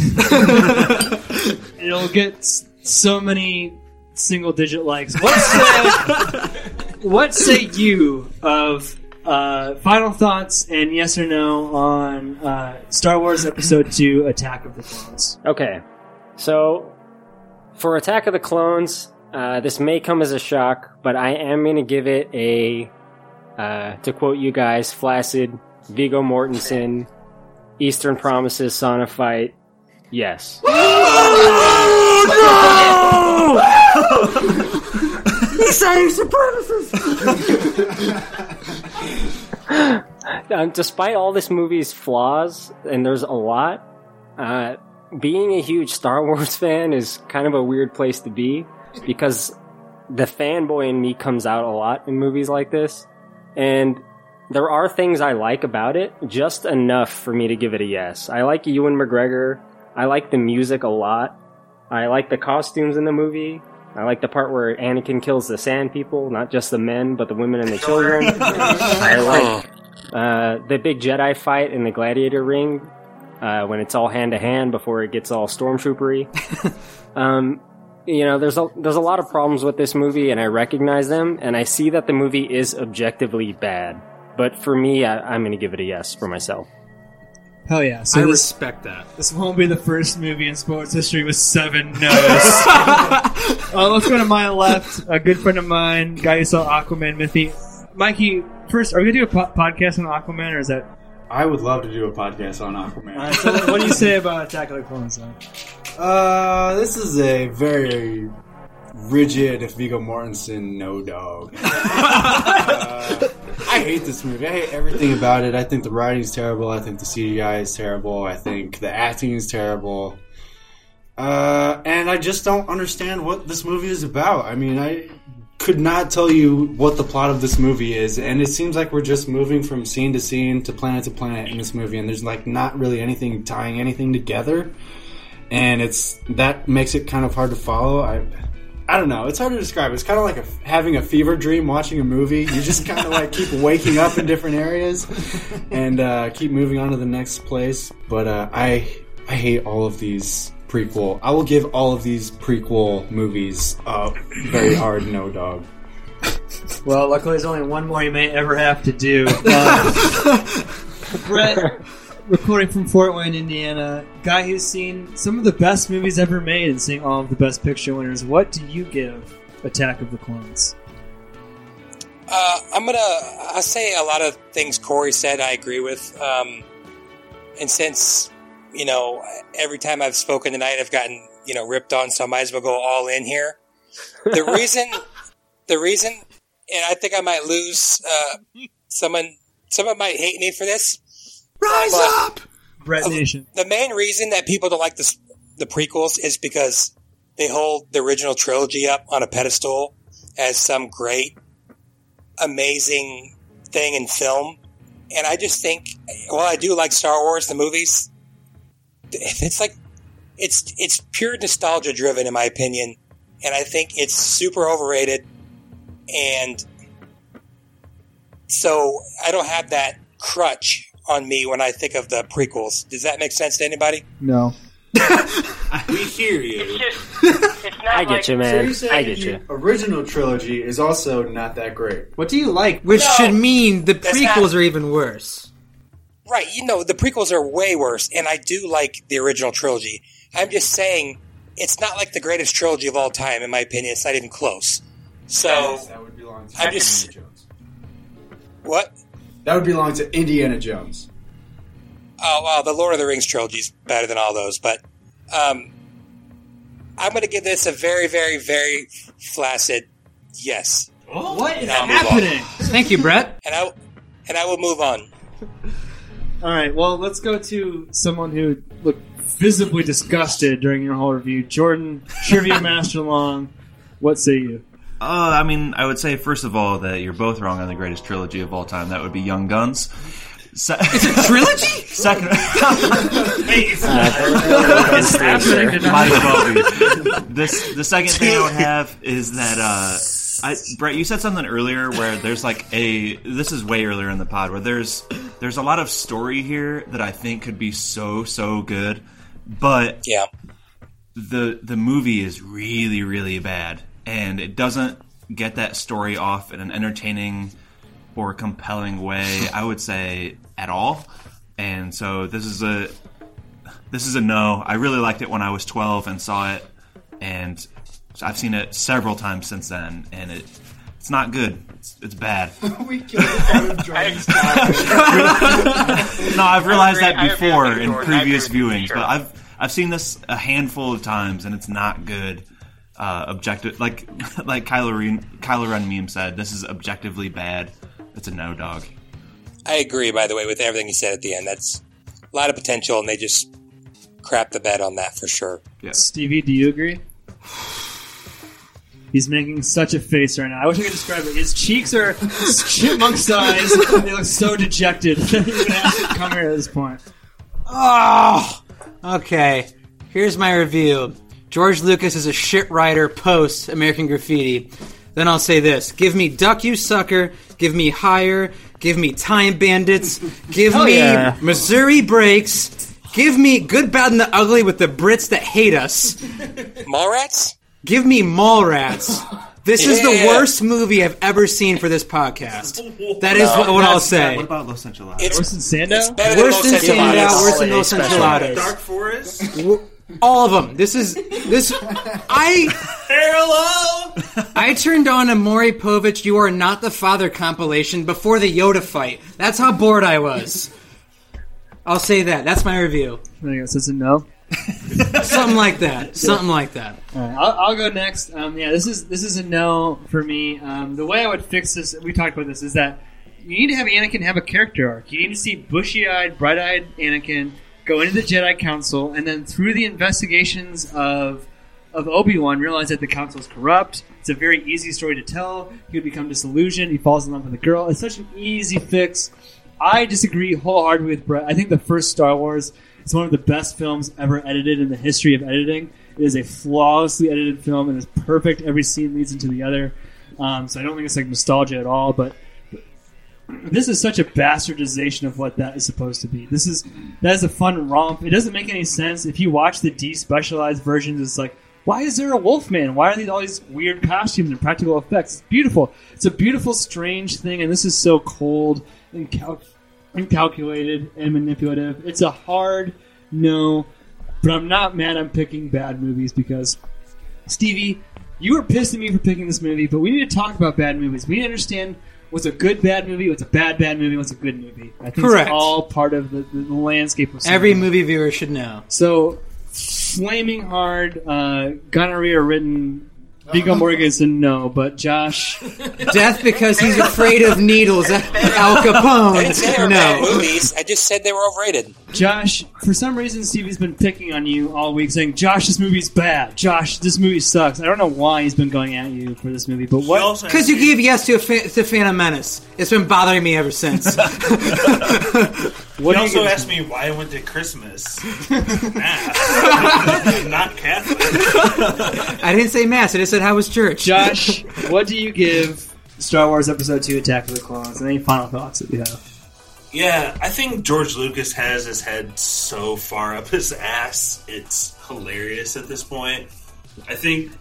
Speaker 1: It'll get so many single digit likes. What say? what say you of uh, final thoughts and yes or no on uh, Star Wars Episode Two: Attack of the Clones?
Speaker 4: Okay, so for Attack of the Clones, uh, this may come as a shock, but I am going to give it a, uh, to quote you guys, flaccid Viggo Mortensen, Eastern Promises sauna fight. Yes.
Speaker 21: He's saying supremacists!
Speaker 4: um, despite all this movie's flaws, and there's a lot, uh, being a huge Star Wars fan is kind of a weird place to be because the fanboy in me comes out a lot in movies like this, and there are things I like about it, just enough for me to give it a yes. I like Ewan McGregor. I like the music a lot. I like the costumes in the movie. I like the part where Anakin kills the sand people, not just the men, but the women and the children. I like uh, the big Jedi fight in the gladiator ring uh, when it's all hand to hand before it gets all stormtroopery. um, you know, there's a there's a lot of problems with this movie, and I recognize them, and I see that the movie is objectively bad. But for me, I, I'm going to give it a yes for myself.
Speaker 1: Hell yeah! So
Speaker 2: I
Speaker 1: this,
Speaker 2: respect that.
Speaker 1: this won't be the first movie in sports history with seven no's. uh, let's go to my left. A good friend of mine, guy who saw Aquaman with me. Mikey, first, are we gonna do a po- podcast on Aquaman, or is that?
Speaker 5: I would love to do a podcast on Aquaman.
Speaker 1: All right, so what do you say about Attack of the Clones? Then?
Speaker 5: Uh, this is a very rigid Viggo Mortensen no dog. Uh, I hate this movie. I hate everything about it. I think the writing's terrible. I think the CGI is terrible. I think the acting is terrible. Uh, and I just don't understand what this movie is about. I mean, I could not tell you what the plot of this movie is, and it seems like we're just moving from scene to scene to planet to planet in this movie, and there's like not really anything tying anything together and it's that makes it kind of hard to follow. I I don't know. It's hard to describe. It's kind of like a, having a fever dream watching a movie. You just kind of like keep waking up in different areas and uh, keep moving on to the next place. But uh, I I hate all of these prequel. I will give all of these prequel movies a very hard no dog.
Speaker 1: Well, luckily, there's only one more you may ever have to do. Um, Brett, recording from Fort Wayne, Indiana, guy who's seen some of the best movies ever made and seeing all of the best picture winners. What do you give Attack of the Clones?
Speaker 8: Uh, I'm gonna. I'll say a lot of things Korey said. I agree with. Um, and since you know, every time I've spoken tonight, I've gotten you know ripped on, so I might as well go all in here. The reason, the reason, and I think I might lose uh, someone someone might hate me for this.
Speaker 2: Rise
Speaker 8: up,
Speaker 1: Brett Nation.
Speaker 8: The main reason that people don't like this, the prequels is because they hold the original trilogy up on a pedestal as some great, amazing thing in film. And I just think, well, I do like Star Wars, the movies, it's like it's it's pure nostalgia driven in my opinion, and I think it's super overrated. And so I don't have that crutch on me when I think of the prequels. Does that make sense to anybody?
Speaker 1: No.
Speaker 7: we hear you.
Speaker 4: I get you, man.
Speaker 5: So
Speaker 4: I get you.
Speaker 5: Original trilogy is also not that great.
Speaker 2: What do you like? Which
Speaker 8: No,
Speaker 2: should mean the prequels
Speaker 8: not-
Speaker 2: are even worse.
Speaker 8: Right. You know, the prequels are way worse, and I do like the original trilogy. I'm just saying, it's not like the greatest trilogy of all time, in my opinion. It's not even close. So,
Speaker 5: that would belong to
Speaker 8: I'm just.
Speaker 5: Indiana Jones.
Speaker 8: What?
Speaker 5: That would belong to Indiana Jones.
Speaker 8: Oh, wow. The Lord of the Rings trilogy is better than all those, but um, I'm going to give this a very, very, very flaccid yes.
Speaker 1: What is
Speaker 8: And I'll move
Speaker 1: happening?
Speaker 2: Thank you, Brett.
Speaker 8: And I, and I will move on.
Speaker 1: All right. Well, let's go to someone who looked visibly disgusted during your whole review. Jordan, Trivia Master Long. What say you?
Speaker 6: Uh, I mean, I would say first of all that you're both wrong on the greatest trilogy of all time. That would be Young Guns. Se-
Speaker 2: It's a trilogy?
Speaker 6: Second,
Speaker 4: It's happening tonight.
Speaker 6: Might as well be. This the second thing I would have is that uh, I, Brett, you said something earlier where there's like a this is way earlier in the pod where there's there's a lot of story here that I think could be so so good, but
Speaker 8: yeah,
Speaker 6: the the movie is really really bad and it doesn't get that story off in an entertaining or compelling way. I would say at all, and so this is a this is a no. I really liked it when I was 12 and saw it, and I've seen it several times since then, and it it's not good. It's, it's bad.
Speaker 5: we killed part Jordan's
Speaker 6: no, I've realized
Speaker 5: agree-
Speaker 6: that before in
Speaker 5: Jordan.
Speaker 6: Previous
Speaker 5: agree with you,
Speaker 6: viewings,
Speaker 5: sure.
Speaker 6: but I've I've seen this a handful of times, and it's not good. Uh, objective, like like Kylo Ren, Kylo Ren meme said, this is objectively bad. It's a no dog.
Speaker 8: I agree, by the way, with everything you said at the end. That's a lot of potential, and they just crap the bed on that for sure.
Speaker 1: Stevie, do you agree? He's making such a face right now. I wish I could describe it. His cheeks are chipmunk size. and they look so dejected. You're gonna have to come here at this point.
Speaker 2: Oh, okay. Here's my review. George Lucas is a shit writer post American Graffiti. Then I'll say this: Give me Duck You Sucker. Give me Higher. Give me Time Bandits. Give
Speaker 4: Hell
Speaker 2: me
Speaker 4: yeah.
Speaker 2: Missouri Breaks. Give me Good, Bad, and the Ugly with the Brits that hate us.
Speaker 8: Mallrats?
Speaker 2: Give me Mallrats. This is the worst movie I've ever seen for this podcast. That is what, what I'll say.
Speaker 6: What about Los Enchiladas?
Speaker 8: It's,
Speaker 1: Worse than Sandow?
Speaker 8: it's better than
Speaker 2: Worse than
Speaker 8: Los Enchiladas.
Speaker 2: Sandow, worse than Los
Speaker 4: special.
Speaker 7: Dark Forest.
Speaker 2: All of them. This is this. I
Speaker 7: Hello.
Speaker 2: I turned on a Maury Povich "You Are Not the Father" compilation before the Yoda fight. That's how bored I was. I'll say that. That's my review.
Speaker 1: I guess it's a no.
Speaker 2: Something like that. Something like that.
Speaker 1: All right, I'll, I'll go next. Um, yeah, this is this is a no for me. Um, the way I would fix this, we talked about this, is that you need to have Anakin have a character arc. You need to see bushy-eyed, bright-eyed Anakin go into the Jedi Council, and then through the investigations of of Obi Wan, realize that the Council is corrupt. It's a very easy story to tell. He would become disillusioned. He falls in love with a girl. It's such an easy fix. I disagree wholeheartedly with Brett. I think the first Star Wars is one of the best films ever edited in the history of editing. It is a flawlessly edited film and is perfect. Every scene leads into the other. Um, so I don't think it's like nostalgia at all. But this is such a bastardization of what that is supposed to be. This is that is a fun romp. It doesn't make any sense if you watch the despecialized versions. It's like, why is there a Wolfman? Why are these all these weird costumes and practical effects? It's beautiful. It's a beautiful, strange thing, and this is so cold and, cal- and calculated and manipulative. It's a hard no, but I'm not mad. I'm picking bad movies because Stevie, you were pissed at me for picking this movie, but we need to talk about bad movies. We need to understand what's a good bad movie, what's a bad bad movie, what's a good movie. I think
Speaker 2: Correct.
Speaker 1: it's all part of the, the, the landscape of
Speaker 2: Every movie viewer should know.
Speaker 1: So, flaming hard, uh, gonorrhea ridden Viggo um, Mortensen, no, but Josh.
Speaker 2: Death because he's afraid of needles. Al
Speaker 8: I didn't say they were
Speaker 2: Capone. No.
Speaker 8: movies. I just said they were overrated.
Speaker 1: Josh, for some reason, Stevie's been picking on you all week, saying, "Josh, this movie's bad. Josh, this movie sucks." I don't know why he's been going at you for this movie, but what?
Speaker 2: Because you gave yes to, a fa- to Phantom Menace. It's been bothering me ever since.
Speaker 7: What he also asked me why I went to Christmas. Mass. Not Catholic.
Speaker 2: I didn't say mass. I just said how was church.
Speaker 1: Josh, what do you give Star Wars Episode Two: Attack of the Clones? And any final thoughts that you have?
Speaker 7: Yeah, I think George Lucas has his head so far up his ass, it's hilarious at this point. I think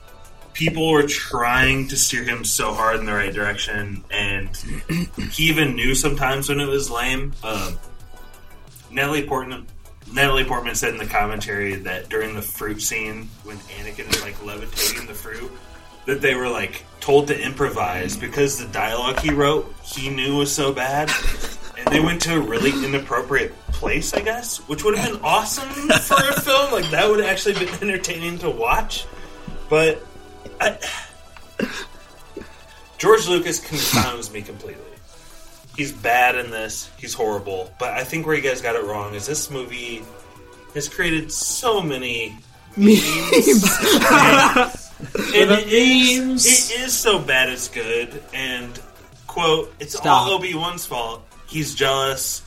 Speaker 7: people were trying to steer him so hard in the right direction, and he even knew sometimes when it was lame. Um, Natalie Portman. Natalie Portman said in the commentary that during the fruit scene, when Anakin is like levitating the fruit, that they were like told to improvise because the dialogue he wrote he knew was so bad, and they went to a really inappropriate place, I guess, which would have been awesome for a film. Like that would have actually been entertaining to watch, but I, George Lucas confounds me completely. He's bad in this. He's horrible. But I think where you guys got it wrong is this movie has created so many memes. and it is, it is so bad it's good. And quote, it's
Speaker 2: Stop.
Speaker 7: all Obi Wan's fault. He's jealous,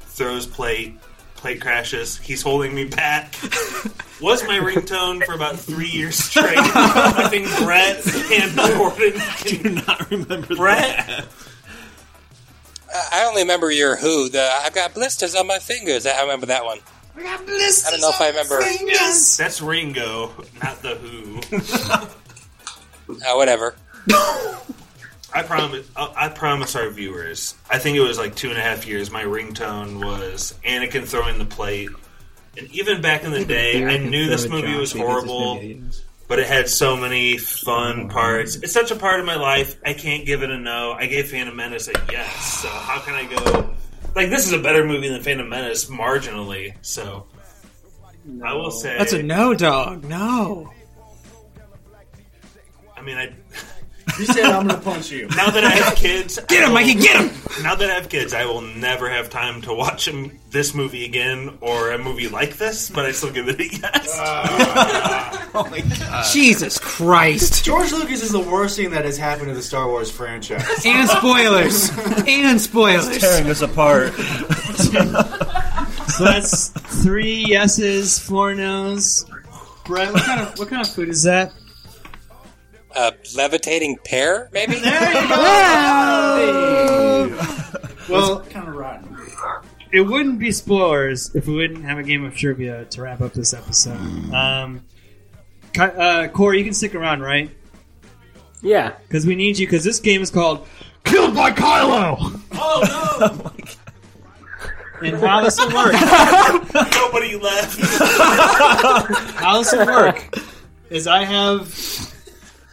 Speaker 7: throws plate, plate crashes. He's holding me back. Was my ringtone for about three years straight. I think Brett and Jordan do
Speaker 6: not remember
Speaker 7: Brett.
Speaker 8: I I only remember your Who. The I've got blisters on my fingers. I remember that one. I don't know if I remember.
Speaker 7: That's Ringo, not the Who.
Speaker 8: Uh, whatever.
Speaker 7: I promise. I promise our viewers. I think it was like two and a half years. My ringtone was Anakin throwing the plate, and even back in the day, I knew this movie was horrible, but it had so many fun parts. It's such a part of my life. I can't give it a no. I gave Phantom Menace a yes. So how can I go? Like this is a better movie than Phantom Menace, marginally. So I will say
Speaker 2: That's a no, dog. No.
Speaker 7: I mean, I.
Speaker 5: You said I'm gonna punch you.
Speaker 7: Now that I have kids,
Speaker 2: Get him,
Speaker 7: I will-
Speaker 2: Mikey, get him!
Speaker 7: Now that I have kids, I will never have time to watch him, this movie again or a movie like this. But I still give it a yes.
Speaker 6: Uh, oh my god!
Speaker 2: Jesus Christ.
Speaker 5: George Lucas is the worst thing that has happened to the Star Wars franchise.
Speaker 2: And spoilers. and spoilers.
Speaker 6: Tearing us apart.
Speaker 1: So that's three yeses, four nos. Brett, what kind of what kind of food is that?
Speaker 8: Uh, levitating pear, maybe. There you go!
Speaker 1: Well,
Speaker 5: kind of rotten.
Speaker 1: it wouldn't be spoilers if we wouldn't have a game of trivia to wrap up this episode. Um, Ki- uh, Korey, you can stick around, right?
Speaker 4: Yeah.
Speaker 1: Because we need you. Because this game is called "Killed by Kylo."
Speaker 7: Oh no!
Speaker 1: And how this will work?
Speaker 7: Nobody left.
Speaker 1: How this will work is I have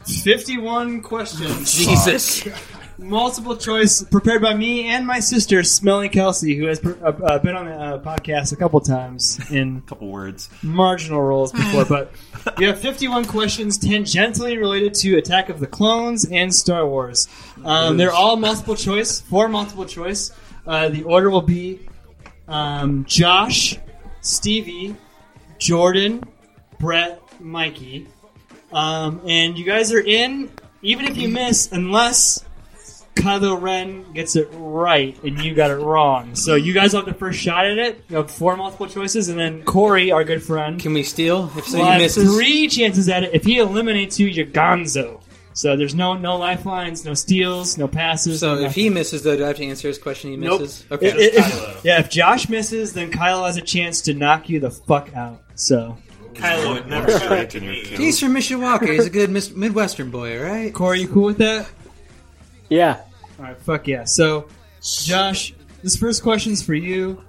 Speaker 1: fifty-one questions.
Speaker 2: Jesus.
Speaker 1: multiple choice prepared by me and my sister, Smelly Kelsey, who has uh, uh, been on the uh, podcast a couple times in
Speaker 6: a couple words,
Speaker 1: marginal roles before. but we have 51 questions tangentially related to Attack of the Clones and Star Wars. Um, they're all multiple choice, four multiple choice. Uh, the order will be um, Josh, Stevie, Jordan, Brett, Mikey. Um, and you guys are in, even if you miss, unless Kylo Ren gets it right and you got it wrong. So you guys have the first shot at it. You have four multiple choices, and then Korey, our good friend,
Speaker 2: Can we steal? If so,
Speaker 1: will
Speaker 2: he
Speaker 1: have
Speaker 2: misses.
Speaker 1: three chances at it. If he eliminates you, you're gonzo. So there's no no lifelines, no steals, no passes.
Speaker 2: So
Speaker 1: no
Speaker 2: if he misses, though, do I have to answer his question? He
Speaker 1: Nope.
Speaker 2: misses. Okay.
Speaker 1: If- if- yeah, if Josh misses, then Kyle has a chance to knock you the fuck out. So
Speaker 7: Kylo would never do that to me.
Speaker 2: He's from Mishawaka. He's a good mis- Midwestern boy, all right?
Speaker 1: Korey, you cool with that?
Speaker 4: Yeah.
Speaker 1: All right, fuck yeah. So, Josh, this first question's for you.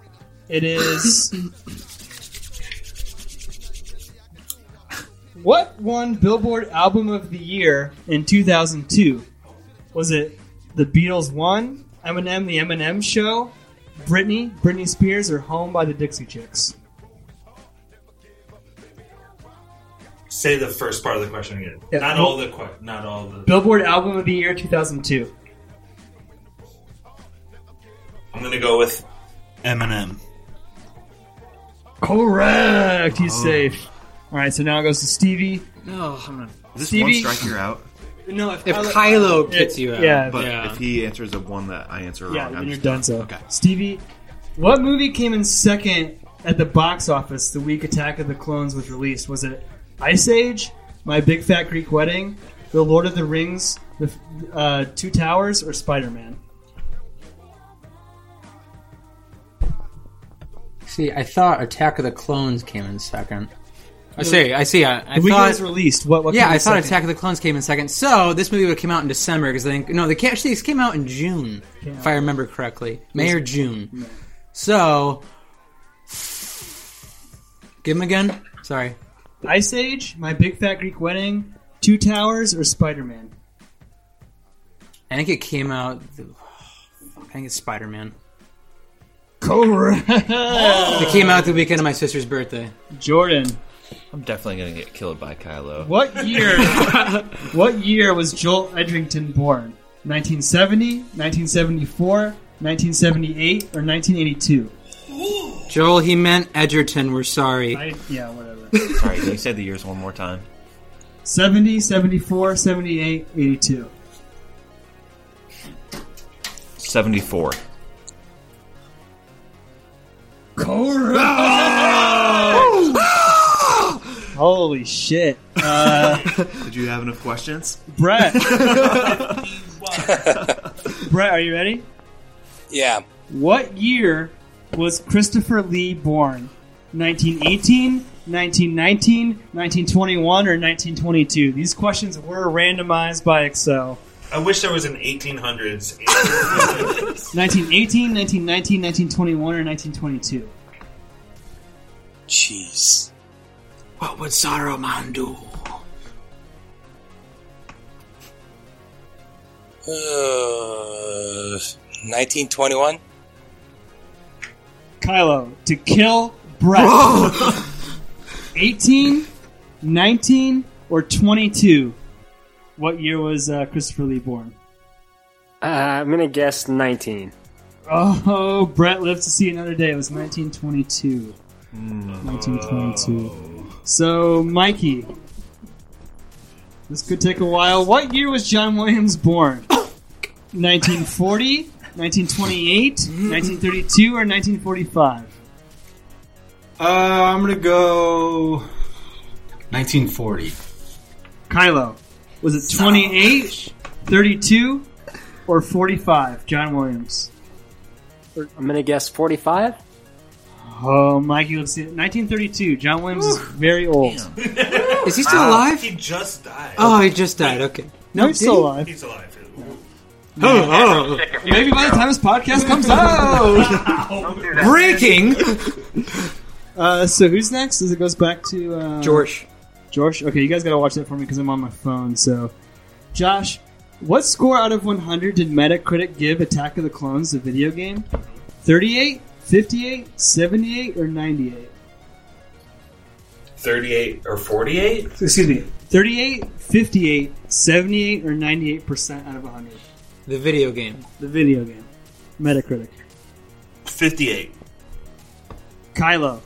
Speaker 1: It is What won Billboard Album of the Year in 2002? Was it The Beatles 1, Eminem the Eminem Show, Britney, Britney Spears, or Home by the Dixie Chicks?
Speaker 7: Say the first part of the question again.
Speaker 1: Yeah.
Speaker 7: Not all the que- not all the.
Speaker 1: Billboard Album of the Year 2002.
Speaker 7: I'm gonna go with Eminem.
Speaker 1: Correct. He's
Speaker 7: Oh.
Speaker 1: safe. All right, so now it goes to Stevie.
Speaker 2: No, I'm not.
Speaker 6: Is this
Speaker 1: Stevie-
Speaker 6: one strike you're out?
Speaker 1: No, if,
Speaker 2: If Kylo kicks you out.
Speaker 1: yeah,
Speaker 6: But
Speaker 2: Yeah.
Speaker 6: if he answers a one that I answer wrong,
Speaker 1: yeah,
Speaker 6: wrong,
Speaker 1: then
Speaker 6: I'm
Speaker 1: you're
Speaker 6: just
Speaker 1: done. So,
Speaker 6: Okay.
Speaker 1: Stevie, what movie came in second at the box office the week Attack of the Clones was released? Was it Ice Age, My Big Fat Greek Wedding, The Lord of the Rings, The uh, Two Towers, or Spider Man?
Speaker 2: See, I thought Attack of the Clones came in second. I see. I see. I, I
Speaker 1: The week it
Speaker 2: thought
Speaker 1: was released. What? what
Speaker 2: yeah,
Speaker 1: came
Speaker 2: I thought
Speaker 1: second?
Speaker 2: Attack of the Clones came in second. So this movie would have come out in December because I think no, they ca- actually this came out in June,
Speaker 1: Came
Speaker 2: if I remember correctly, May or June.
Speaker 1: May.
Speaker 2: So give them again. Sorry,
Speaker 1: Ice Age, My Big Fat Greek Wedding, Two Towers, or Spider Man?
Speaker 2: I think it came out. I think it's Spider Man.
Speaker 1: Correct.
Speaker 2: It came out the weekend of my sister's birthday.
Speaker 1: Jordan,
Speaker 6: I'm definitely gonna get killed by Kylo.
Speaker 1: what year? what year was Joel Edrington born? 1970, 1974, 1978, or 1982?
Speaker 2: Joel, he meant Edgerton. We're sorry.
Speaker 1: I, yeah, whatever.
Speaker 6: Sorry, can you say the years one more time?
Speaker 1: 70, 74, 78, 82.
Speaker 6: Seventy-four.
Speaker 1: Holy shit. Uh,
Speaker 6: Did you have enough questions?
Speaker 1: Brett. Brett, are you ready?
Speaker 8: Yeah.
Speaker 1: What year was Christopher Lee born? 1918, 1919, 1921, or 1922? These questions were randomized by Excel.
Speaker 7: I wish there was an 1800s.
Speaker 1: 1918, 1919, 1921, or 1922?
Speaker 8: Jeez.
Speaker 2: What would Saruman do?
Speaker 8: Uh, 1921?
Speaker 1: Kylo, to kill Brett. 18, 19, or 22? What year was uh, Christopher Lee born?
Speaker 4: Uh, I'm gonna guess 19.
Speaker 1: Oh, Brett lived to see another day. It was 1922. 1922. So, Mikey, this could take a while. What year was John Williams born? 1940, 1928, 1932, or 1945?
Speaker 5: Uh, I'm gonna go 1940.
Speaker 1: Kylo, was it 28, 32, or 45? John Williams.
Speaker 4: I'm gonna guess 45.
Speaker 1: Oh, Mikey, let's see. 1932. John Williams is very old.
Speaker 2: Is he still
Speaker 7: Wow.
Speaker 2: alive?
Speaker 7: He just died.
Speaker 2: Oh, he just died. Okay.
Speaker 1: No, he's still alive.
Speaker 7: He's alive.
Speaker 2: Oh,
Speaker 1: Maybe by the time this podcast comes out.
Speaker 2: Breaking.
Speaker 1: Uh, so who's next? As it goes back to uh,
Speaker 2: George.
Speaker 1: George. Okay, you guys gotta watch that for me because I'm on my phone. So, Josh, what score out of 100 did Metacritic give Attack of the Clones, the video game? 38, 58, 78, or 98?
Speaker 7: 38 or 48?
Speaker 1: Excuse me. 38, 58, 78, or 98 percent out of 100.
Speaker 2: The video game.
Speaker 1: The video game. Metacritic.
Speaker 7: 58.
Speaker 1: Kylo.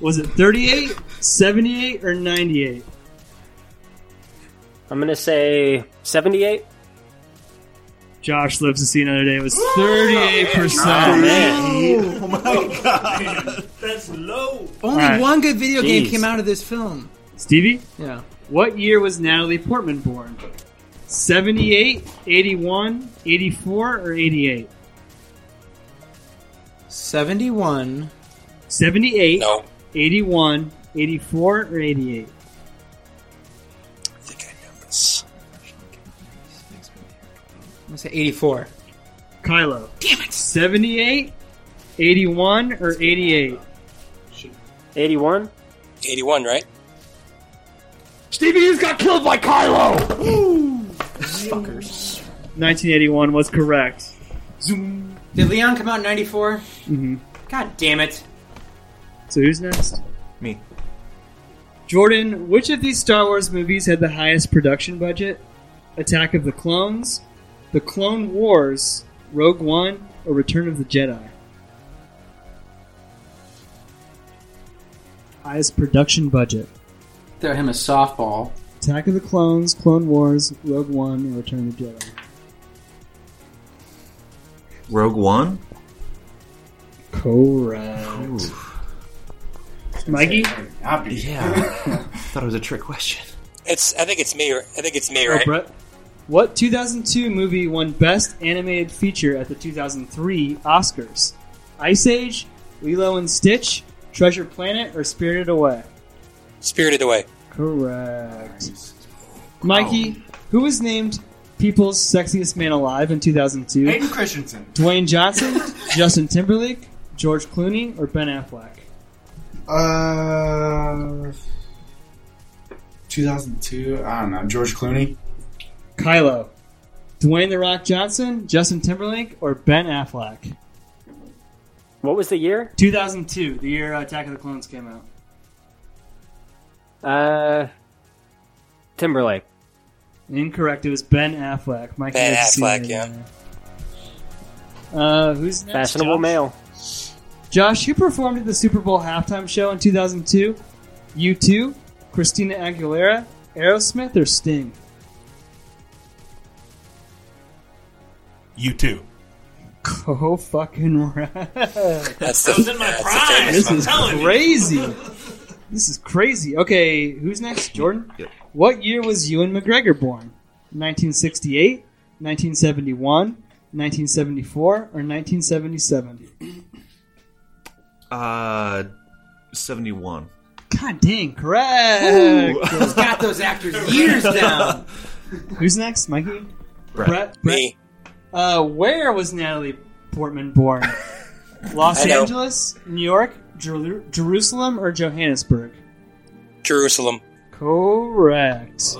Speaker 1: Was it 38, 78, or 98?
Speaker 4: I'm gonna say 78.
Speaker 1: Josh lives to see another day. It was 38%.
Speaker 7: Oh my god. That's low.
Speaker 2: Only
Speaker 1: Alright.
Speaker 2: one good video game came out of this film.
Speaker 1: Stevie?
Speaker 2: Yeah.
Speaker 1: What year was Natalie Portman born? 78, 81, 84, or 88?
Speaker 2: 71.
Speaker 1: 78,
Speaker 8: No.
Speaker 1: 81, 84, or 88?
Speaker 2: I'm gonna say 84.
Speaker 1: Kylo. Damn it. 78, 81, or 88?
Speaker 4: 81.
Speaker 8: 81, right?
Speaker 1: Stevie has got killed by Kylo! Fuckers. 1981 was correct. Zoom.
Speaker 2: Did Leon come out in 94?
Speaker 1: Mm-hmm.
Speaker 2: God damn it.
Speaker 1: So who's next?
Speaker 6: Me.
Speaker 1: Jordan, which of these Star Wars movies had the highest production budget? Attack of the Clones, The Clone Wars, Rogue One, or Return of the Jedi? Highest production budget.
Speaker 2: Throw him a softball.
Speaker 1: Attack of the Clones, Clone Wars, Rogue One, or Return of the Jedi?
Speaker 6: Rogue One.
Speaker 1: Correct. Mikey?
Speaker 6: Yeah. Thought it was a trick question.
Speaker 8: It's. I think it's me. I think it's me,
Speaker 1: Oh,
Speaker 8: right?
Speaker 1: Brett. What 2002 movie won Best Animated Feature at the 2003 Oscars? Ice Age, Lilo and Stitch, Treasure Planet, or Spirited Away?
Speaker 8: Spirited Away.
Speaker 1: Correct. Mikey, who was named People's Sexiest Man Alive in 2002?
Speaker 5: Hayden Christensen.
Speaker 1: Dwayne Johnson, Justin Timberlake, George Clooney, or Ben Affleck?
Speaker 5: Uh, 2002. I don't know. George Clooney.
Speaker 1: Kylo, Dwayne The Rock Johnson, Justin Timberlake, or Ben Affleck?
Speaker 4: What was the year?
Speaker 1: 2002, the year Attack of the Clones came out.
Speaker 4: Uh, Timberlake.
Speaker 1: Incorrect. It was Ben Affleck. Mike
Speaker 8: Ben
Speaker 1: has seen
Speaker 8: Affleck,
Speaker 1: it.
Speaker 8: yeah.
Speaker 1: Uh, who's next?
Speaker 4: Fashionable
Speaker 1: Josh?
Speaker 4: male.
Speaker 1: Josh, who performed at the Super Bowl halftime show in 2002? U2, Christina Aguilera, Aerosmith, or Sting?
Speaker 7: You too.
Speaker 1: Go fucking right.
Speaker 8: That's
Speaker 7: That was in my
Speaker 8: that's the
Speaker 7: prime.
Speaker 8: famous
Speaker 1: This is crazy. This is crazy. Okay, who's next? Jordan?
Speaker 6: Yep.
Speaker 1: What year was Ewan McGregor born? 1968, 1971, 1974, or 1977?
Speaker 6: Uh, seventy-one.
Speaker 1: God dang, correct.
Speaker 2: He's got those actors years down.
Speaker 1: Who's next, Mikey?
Speaker 6: Brett.
Speaker 1: Brett.
Speaker 8: Me.
Speaker 1: Uh, where was Natalie Portman born? Los
Speaker 8: I know.
Speaker 1: Angeles, New York, Jer- Jerusalem, or Johannesburg?
Speaker 8: Jerusalem.
Speaker 1: Correct.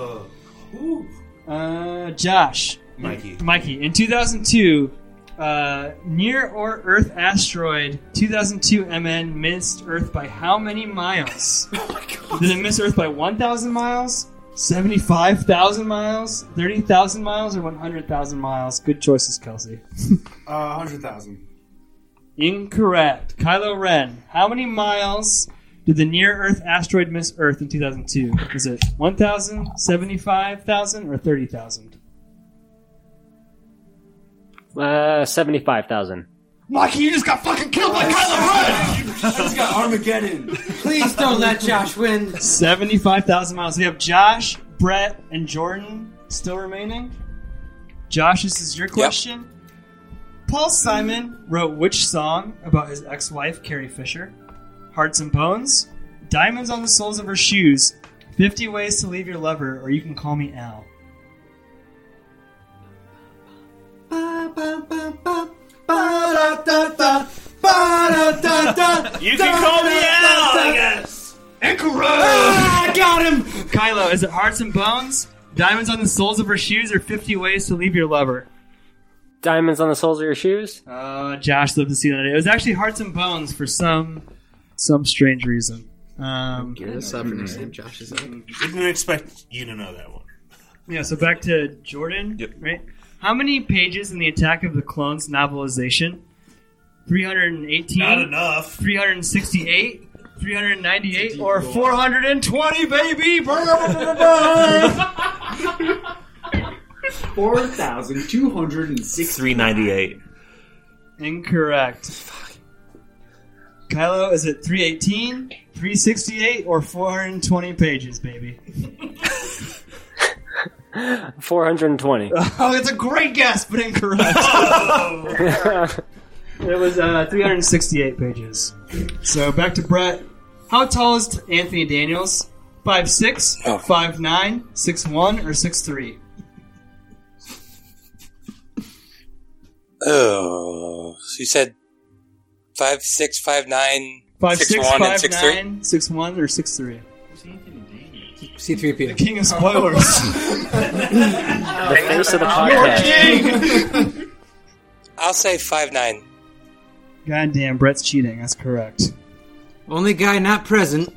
Speaker 1: Uh, Josh.
Speaker 7: Mikey.
Speaker 1: Mikey. In 2002, uh, near or Earth asteroid 2002 MN missed Earth by how many miles? Did it miss Earth by 1,000 miles? 75,000 miles? 30,000 miles? Or 100,000 miles? Good choices, Kelsey.
Speaker 5: Uh, 100,000.
Speaker 1: Incorrect. Kylo Ren. How many miles did the near Earth asteroid miss Earth in 2002? Is it 1,000, 75,000, or 30,000?
Speaker 4: Uh, seventy-five thousand.
Speaker 1: Mikey, you just got fucking killed by Kylo Ren!
Speaker 5: He's got Armageddon.
Speaker 2: Please don't let Josh win.
Speaker 1: 75,000 miles. We have Josh, Brett, and Jordan still remaining. Josh, this is your question. Paul Simon wrote which song about his ex wife, Carrie Fisher? Hearts and Bones, Diamonds on the Soles of Her Shoes, 50 Ways to Leave Your Lover, or You Can Call Me Al.
Speaker 7: You can call me out, I guess.
Speaker 1: Ah, I got him! Kylo, is it Hearts and Bones, Diamonds on the Soles of Her Shoes, or 50 Ways to Leave Your Lover?
Speaker 4: Diamonds on the soles of your shoes.
Speaker 1: Uh, Josh lived to see that. It was actually Hearts and Bones for some some strange reason. Um,
Speaker 2: Gear this up for next time Josh is up.
Speaker 7: Didn't expect you to know that one.
Speaker 1: yeah, so back to Jordan.
Speaker 6: Yep.
Speaker 1: Right? How many pages in the Attack of the Clones novelization? 318?
Speaker 7: Not enough.
Speaker 1: 368? 398? Or 420, baby!
Speaker 5: 4,206.
Speaker 6: Three ninety-eight.
Speaker 1: Incorrect. Kylo, is it 318, 368, or 420 pages, baby?
Speaker 4: Four hundred and twenty.
Speaker 1: Oh, it's a great guess, but incorrect. it was uh, 368 pages. So back to Brett. How tall is Anthony Daniels? 5'6",
Speaker 8: Oh.
Speaker 1: 5'9", 6'1", or 6'3"?
Speaker 8: Oh, so you said five six five nine
Speaker 1: 5'6",
Speaker 8: six one and six three.
Speaker 1: 5'9", 6'1", or 6'3"?
Speaker 2: C3PO.
Speaker 1: The king of spoilers.
Speaker 4: The face of the podcast.
Speaker 8: I'll say five nine.
Speaker 1: Goddamn, Brett's cheating. That's correct.
Speaker 2: Only guy not present.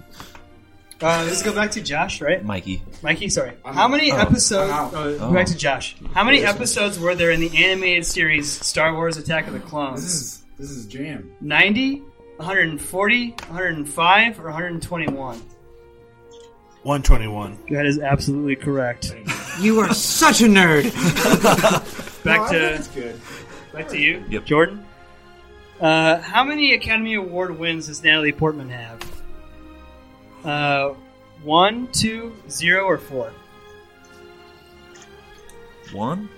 Speaker 1: Uh, let's go back to Josh, right?
Speaker 6: Mikey.
Speaker 1: Mikey, sorry. How many
Speaker 6: Oh.
Speaker 1: episodes?
Speaker 6: I'm out.
Speaker 1: Uh,
Speaker 6: Oh.
Speaker 1: Back to Josh. How many episodes were there in the animated series Star Wars: Attack of the Clones?
Speaker 5: This is this is jam.
Speaker 1: 90, 140, 105, or 121?
Speaker 7: 121.
Speaker 1: That is absolutely correct.
Speaker 2: You are such a nerd.
Speaker 1: Back
Speaker 5: No,
Speaker 1: to
Speaker 5: think good.
Speaker 1: back to you,
Speaker 6: Yep.
Speaker 1: Jordan. Uh, how many Academy Award wins does Natalie Portman have? Uh, one, two, zero, or four?
Speaker 6: One.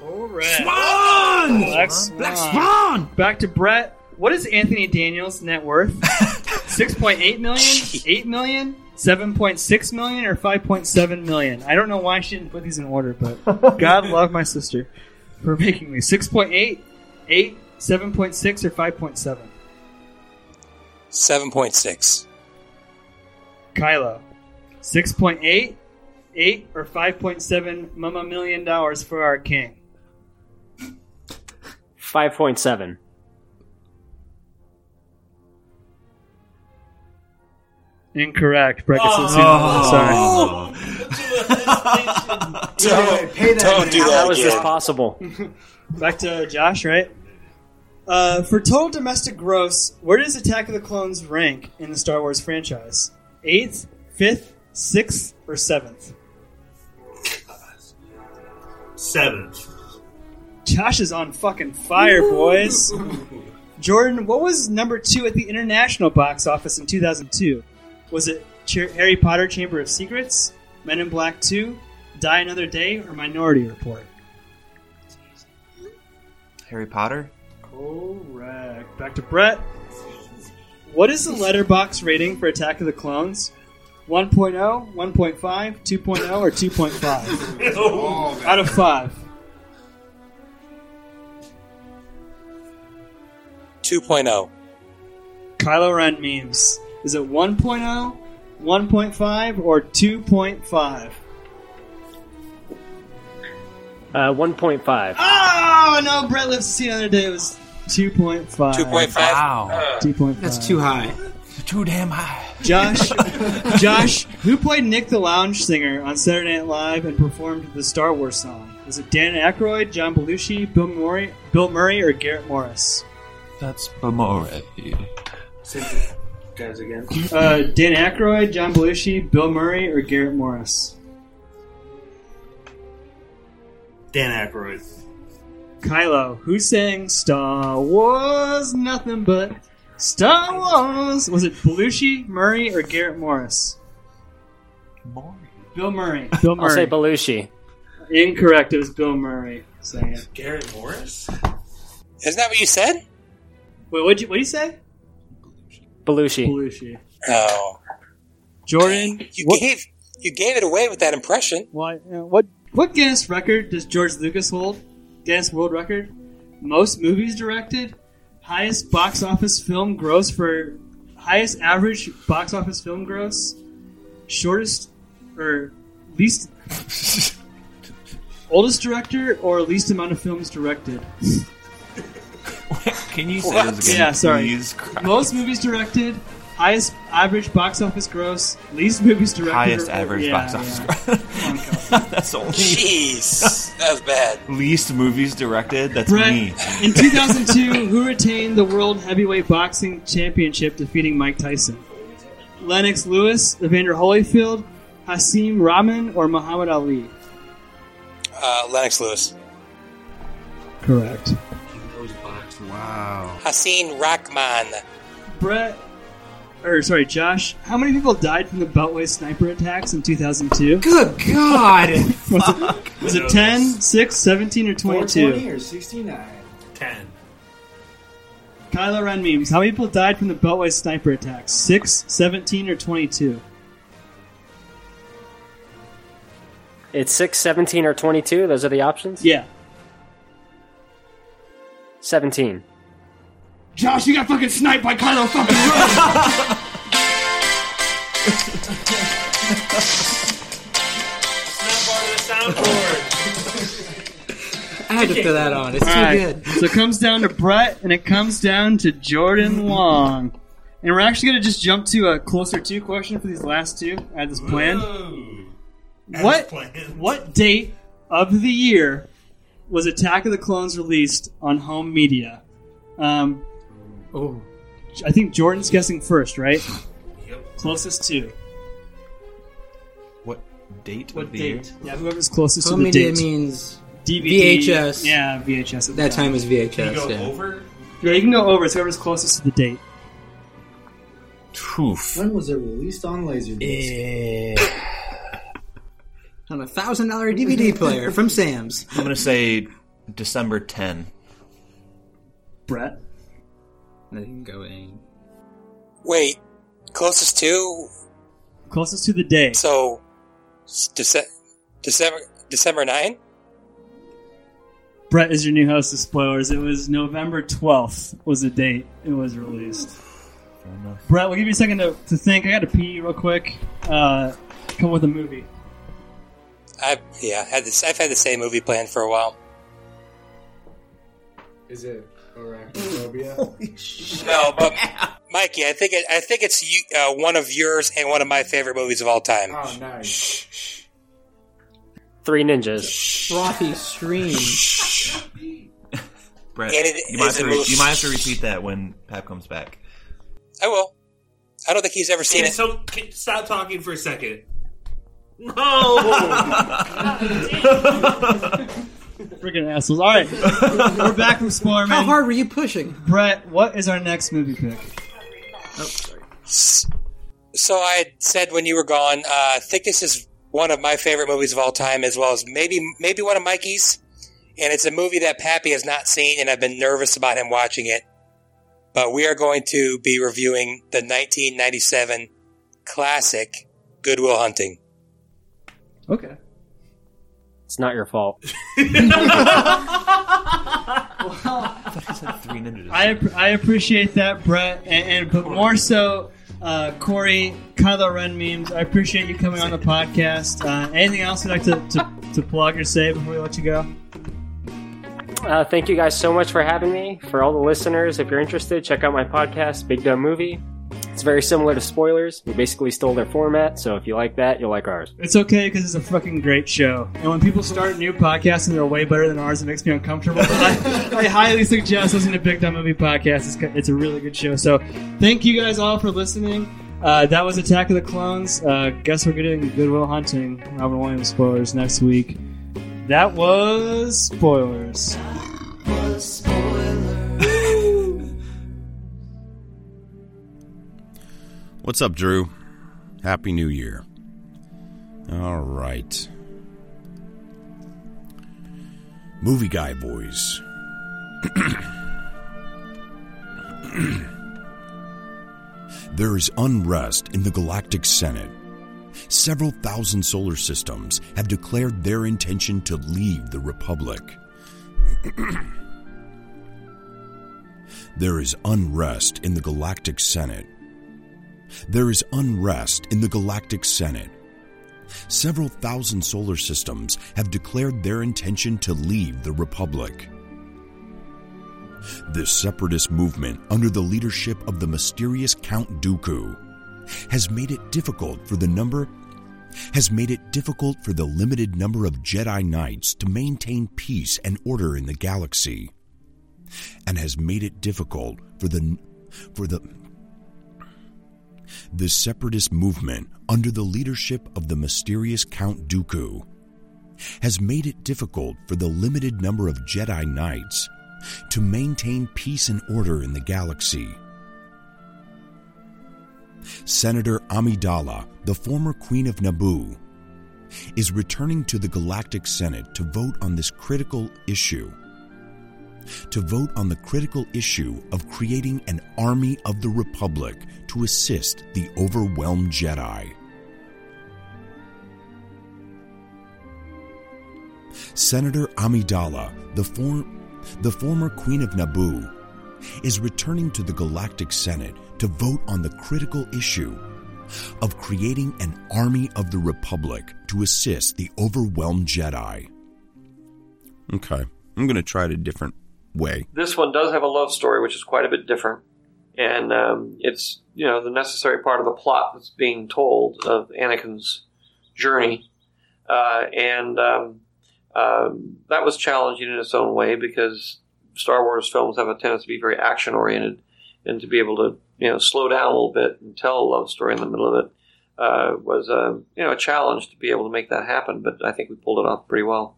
Speaker 1: Correct.
Speaker 2: Swan!
Speaker 1: Black
Speaker 2: Black
Speaker 1: Swan.
Speaker 2: Swan!
Speaker 1: Back to Brett. What is Anthony Daniels' net worth? 6.8 million, 8 million, 7.6 million, or 5.7 million? I don't know why she didn't put these in order, but God love my sister for making me. 6.8, 8, 7.6, or 5.7?
Speaker 8: 7.6.
Speaker 1: Kylo. 6.8, 8, or 5.7 mama million dollars for our king?
Speaker 4: 5.7.
Speaker 1: Incorrect. Brett gets
Speaker 6: Oh.
Speaker 1: Sorry.
Speaker 8: Don't,
Speaker 5: pay that
Speaker 8: don't
Speaker 5: man.
Speaker 8: do
Speaker 4: How
Speaker 8: that
Speaker 4: is this possible?
Speaker 1: Back to Josh, right? Uh, for total domestic gross, where does Attack of the Clones rank in the Star Wars franchise? Eighth, fifth, sixth, or seventh?
Speaker 7: Seventh.
Speaker 1: Josh is on fucking fire, boys. Jordan, what was number two at the international box office in 2002? Was it Ch- Harry Potter Chamber of Secrets, Men in Black 2, Die Another Day, or Minority Report?
Speaker 6: Harry Potter.
Speaker 1: Correct. Back to Brett. What is the Letterboxd rating for Attack of the Clones? 1.0, 1.5, 2.0, or 2.5?
Speaker 5: Oh,
Speaker 1: Out of 5.
Speaker 8: 2.0.
Speaker 1: Kylo Ren memes. Is it 1.0, 1.5, or 2.5?
Speaker 4: Uh, 1.5.
Speaker 1: Oh, no, Brett lives to see another day. It was 2.5.
Speaker 8: 2.5.
Speaker 6: Wow.
Speaker 1: 2.5.
Speaker 2: That's too high.
Speaker 6: Too damn high.
Speaker 1: Josh, Josh, who played Nick the Lounge Singer on Saturday Night Live and performed the Star Wars song? Was it Dan Aykroyd, John Belushi, Bill Murray, Bill Murray, or Garrett Morris?
Speaker 6: That's Bamore.
Speaker 7: Guys, again.
Speaker 1: Uh, Dan Aykroyd, John Belushi, Bill Murray, or Garrett Morris?
Speaker 7: Dan Aykroyd.
Speaker 1: Kylo, who sang Star Wars Nothing But Star Wars? Was it Belushi, Murray, or Garrett Morris? Bill Murray. Bill Murray.
Speaker 4: I'll say Belushi.
Speaker 1: Incorrect. It was Bill Murray saying it.
Speaker 7: Garrett Morris?
Speaker 8: Isn't that what you said?
Speaker 1: Wait, what'd you, what'd you say?
Speaker 4: Belushi.
Speaker 1: Belushi.
Speaker 8: Oh.
Speaker 1: Jordan,
Speaker 8: You
Speaker 1: what,
Speaker 8: gave you gave it away with that impression.
Speaker 1: why, uh, what what Guinness record does George Lucas hold? Guinness World Record? Most movies directed? Highest box office film gross for highest average box office film gross? Shortest or least oldest director or least amount of films directed?
Speaker 6: Can you say
Speaker 8: What?
Speaker 6: this again?
Speaker 1: Yeah, sorry. Most movies directed, highest average box office gross, least movies directed.
Speaker 6: Highest
Speaker 1: or-
Speaker 6: average
Speaker 1: yeah,
Speaker 6: box office.
Speaker 1: yeah.
Speaker 6: gross. That's only
Speaker 8: Jeez, that was bad.
Speaker 6: least movies directed. That's
Speaker 1: Brett,
Speaker 6: me.
Speaker 1: in 2002, who retained the World Heavyweight Boxing Championship defeating Mike Tyson? Lennox Lewis, Evander Holyfield, Hasim Rahman, or Muhammad Ali?
Speaker 8: Uh, Lennox Lewis.
Speaker 1: Correct.
Speaker 5: Wow.
Speaker 8: Hassan Rahman.
Speaker 1: Brett, or sorry, Josh, how many people died from the Beltway sniper attacks in 2002?
Speaker 2: Good God!
Speaker 1: Was it, was it 10, 6, 17, or 22?
Speaker 5: 420 or 69?
Speaker 7: 10.
Speaker 1: Kylo Ren memes. How many people died from the Beltway sniper attacks? 6, 17, or 22?
Speaker 4: It's 6, 17, or 22. Those are the options?
Speaker 1: Yeah.
Speaker 4: 17.
Speaker 1: Josh, you got fucking sniped by Kylo fucking Ren!
Speaker 2: I had to throw that on. It's too
Speaker 1: Alright,
Speaker 2: good.
Speaker 1: So it comes down to Brett and it comes down to Jordan Long. And we're actually going to just jump to a closer to question for these last two I had this plan. What what date of the year was Attack of the Clones released on home media? Um,
Speaker 2: oh,
Speaker 1: I think Jordan's guessing first, right? Yep. Closest to
Speaker 6: What date
Speaker 1: what
Speaker 6: of the
Speaker 1: date?
Speaker 6: year?
Speaker 1: Yeah, whoever's closest
Speaker 2: Home
Speaker 1: to the
Speaker 2: media
Speaker 1: date.
Speaker 2: means
Speaker 1: DVD.
Speaker 2: VHS.
Speaker 1: Yeah, VHS. at
Speaker 2: That time was VHS. Can you go yeah. Over?
Speaker 1: Yeah, you can go over. It's whoever's closest to the date.
Speaker 5: When was it released on Laserdisc?
Speaker 2: On a thousand dollar DVD player from Sam's.
Speaker 6: I'm gonna say December 10.
Speaker 1: Brett.
Speaker 2: They can go in.
Speaker 8: Wait, closest to
Speaker 1: Closest to the day.
Speaker 8: so Dece- December December nine.
Speaker 1: Brett is your new host of spoilers. It was November 12th was the date it was released. Brett, we'll give you a second to, to think. I got to pee real quick. Uh, come with a movie.
Speaker 8: I yeah, had this. I've had the same movie planned for a while.
Speaker 5: Is it Arachnophobia?
Speaker 8: No, but Mikey, I think it, I think it's you, uh, one of yours and one of my favorite movies of all time.
Speaker 5: oh, nice.
Speaker 4: Three ninjas.
Speaker 2: Frothy stream.
Speaker 6: Brett,
Speaker 8: it
Speaker 6: you, might have to re- you might have to repeat that when Pap comes back.
Speaker 8: I will. I don't think he's ever seen
Speaker 7: Okay,
Speaker 8: it.
Speaker 7: so can- stop talking for a second. No.
Speaker 1: Freaking assholes. All right. We're back from Spoiler
Speaker 2: How hard were you pushing?
Speaker 1: Brett, what is our next movie pick?
Speaker 2: Oh, sorry.
Speaker 8: So I had said when you were gone, uh, I think this is one of my favorite movies of all time, as well as maybe maybe one of Mikey's. And it's a movie that Pappy has not seen, and I've been nervous about him watching it. But we are going to be reviewing the 1997 classic Good Will Hunting.
Speaker 1: Okay.
Speaker 4: It's not your fault.
Speaker 6: Three ninjas.
Speaker 1: I, app- I appreciate that, Brett, and, and but more so, uh, Korey, Kylo Ren memes. I appreciate you coming on the podcast. Uh, anything else you'd like to, to, to plug or say before we let you go?
Speaker 4: Uh, thank you guys so much for having me. For all the listeners, if you're interested, check out my podcast, Big Dumb Movie. It's very similar to Spoilers. We basically stole their format, so if you like that, you'll like ours.
Speaker 1: It's okay because it's a fucking great show. And when people start new podcasts and they're way better than ours, it makes me uncomfortable. But I, I highly suggest listening to Big Dumb Movie Podcast. It's, it's a really good show. So thank you guys all for listening. Uh, that was Attack of the Clones. Uh, guess we're getting Good Will Hunting, Robert Williams spoilers next week. That was spoilers.
Speaker 9: What's up, Drew? Happy New Year. All right. Movie Guy Boys. there is unrest in the Galactic Senate. Several thousand solar systems have declared their intention to leave the Republic. there is unrest in the Galactic Senate. There is unrest in the Galactic Senate. Several thousand solar systems have declared their intention to leave the Republic. This separatist movement, under the leadership of the mysterious Count Dooku, has made it difficult for the number has made it difficult for the limited number of Jedi Knights to maintain peace and order in the galaxy, and has made it difficult for the for the the separatist movement, under the leadership of the mysterious Count Dooku, has made it difficult for the limited number of Jedi Knights to maintain peace and order in the galaxy. Senator Amidala, the former Queen of Naboo, is returning to the Galactic Senate to vote on this critical issue. To vote on the critical issue of creating an army of the Republic to assist the overwhelmed Jedi. Senator Amidala, the, for- the former Queen of Naboo, is returning to the Galactic Senate to vote on the critical issue of creating an army of the Republic to assist the overwhelmed Jedi. Okay, I'm going to try it a different way.
Speaker 18: This one does have a love story, which is quite a bit different.
Speaker 25: and um, it's you know the necessary part of the plot that's being told of Anakin's journey, uh, and um, um, that was challenging in its own way because Star Wars films have a tendency to be very action oriented, and to be able to you know slow down a little bit and tell a love story in the middle of it uh, was a you know a challenge to be able to make that happen. But I think we pulled it off pretty well.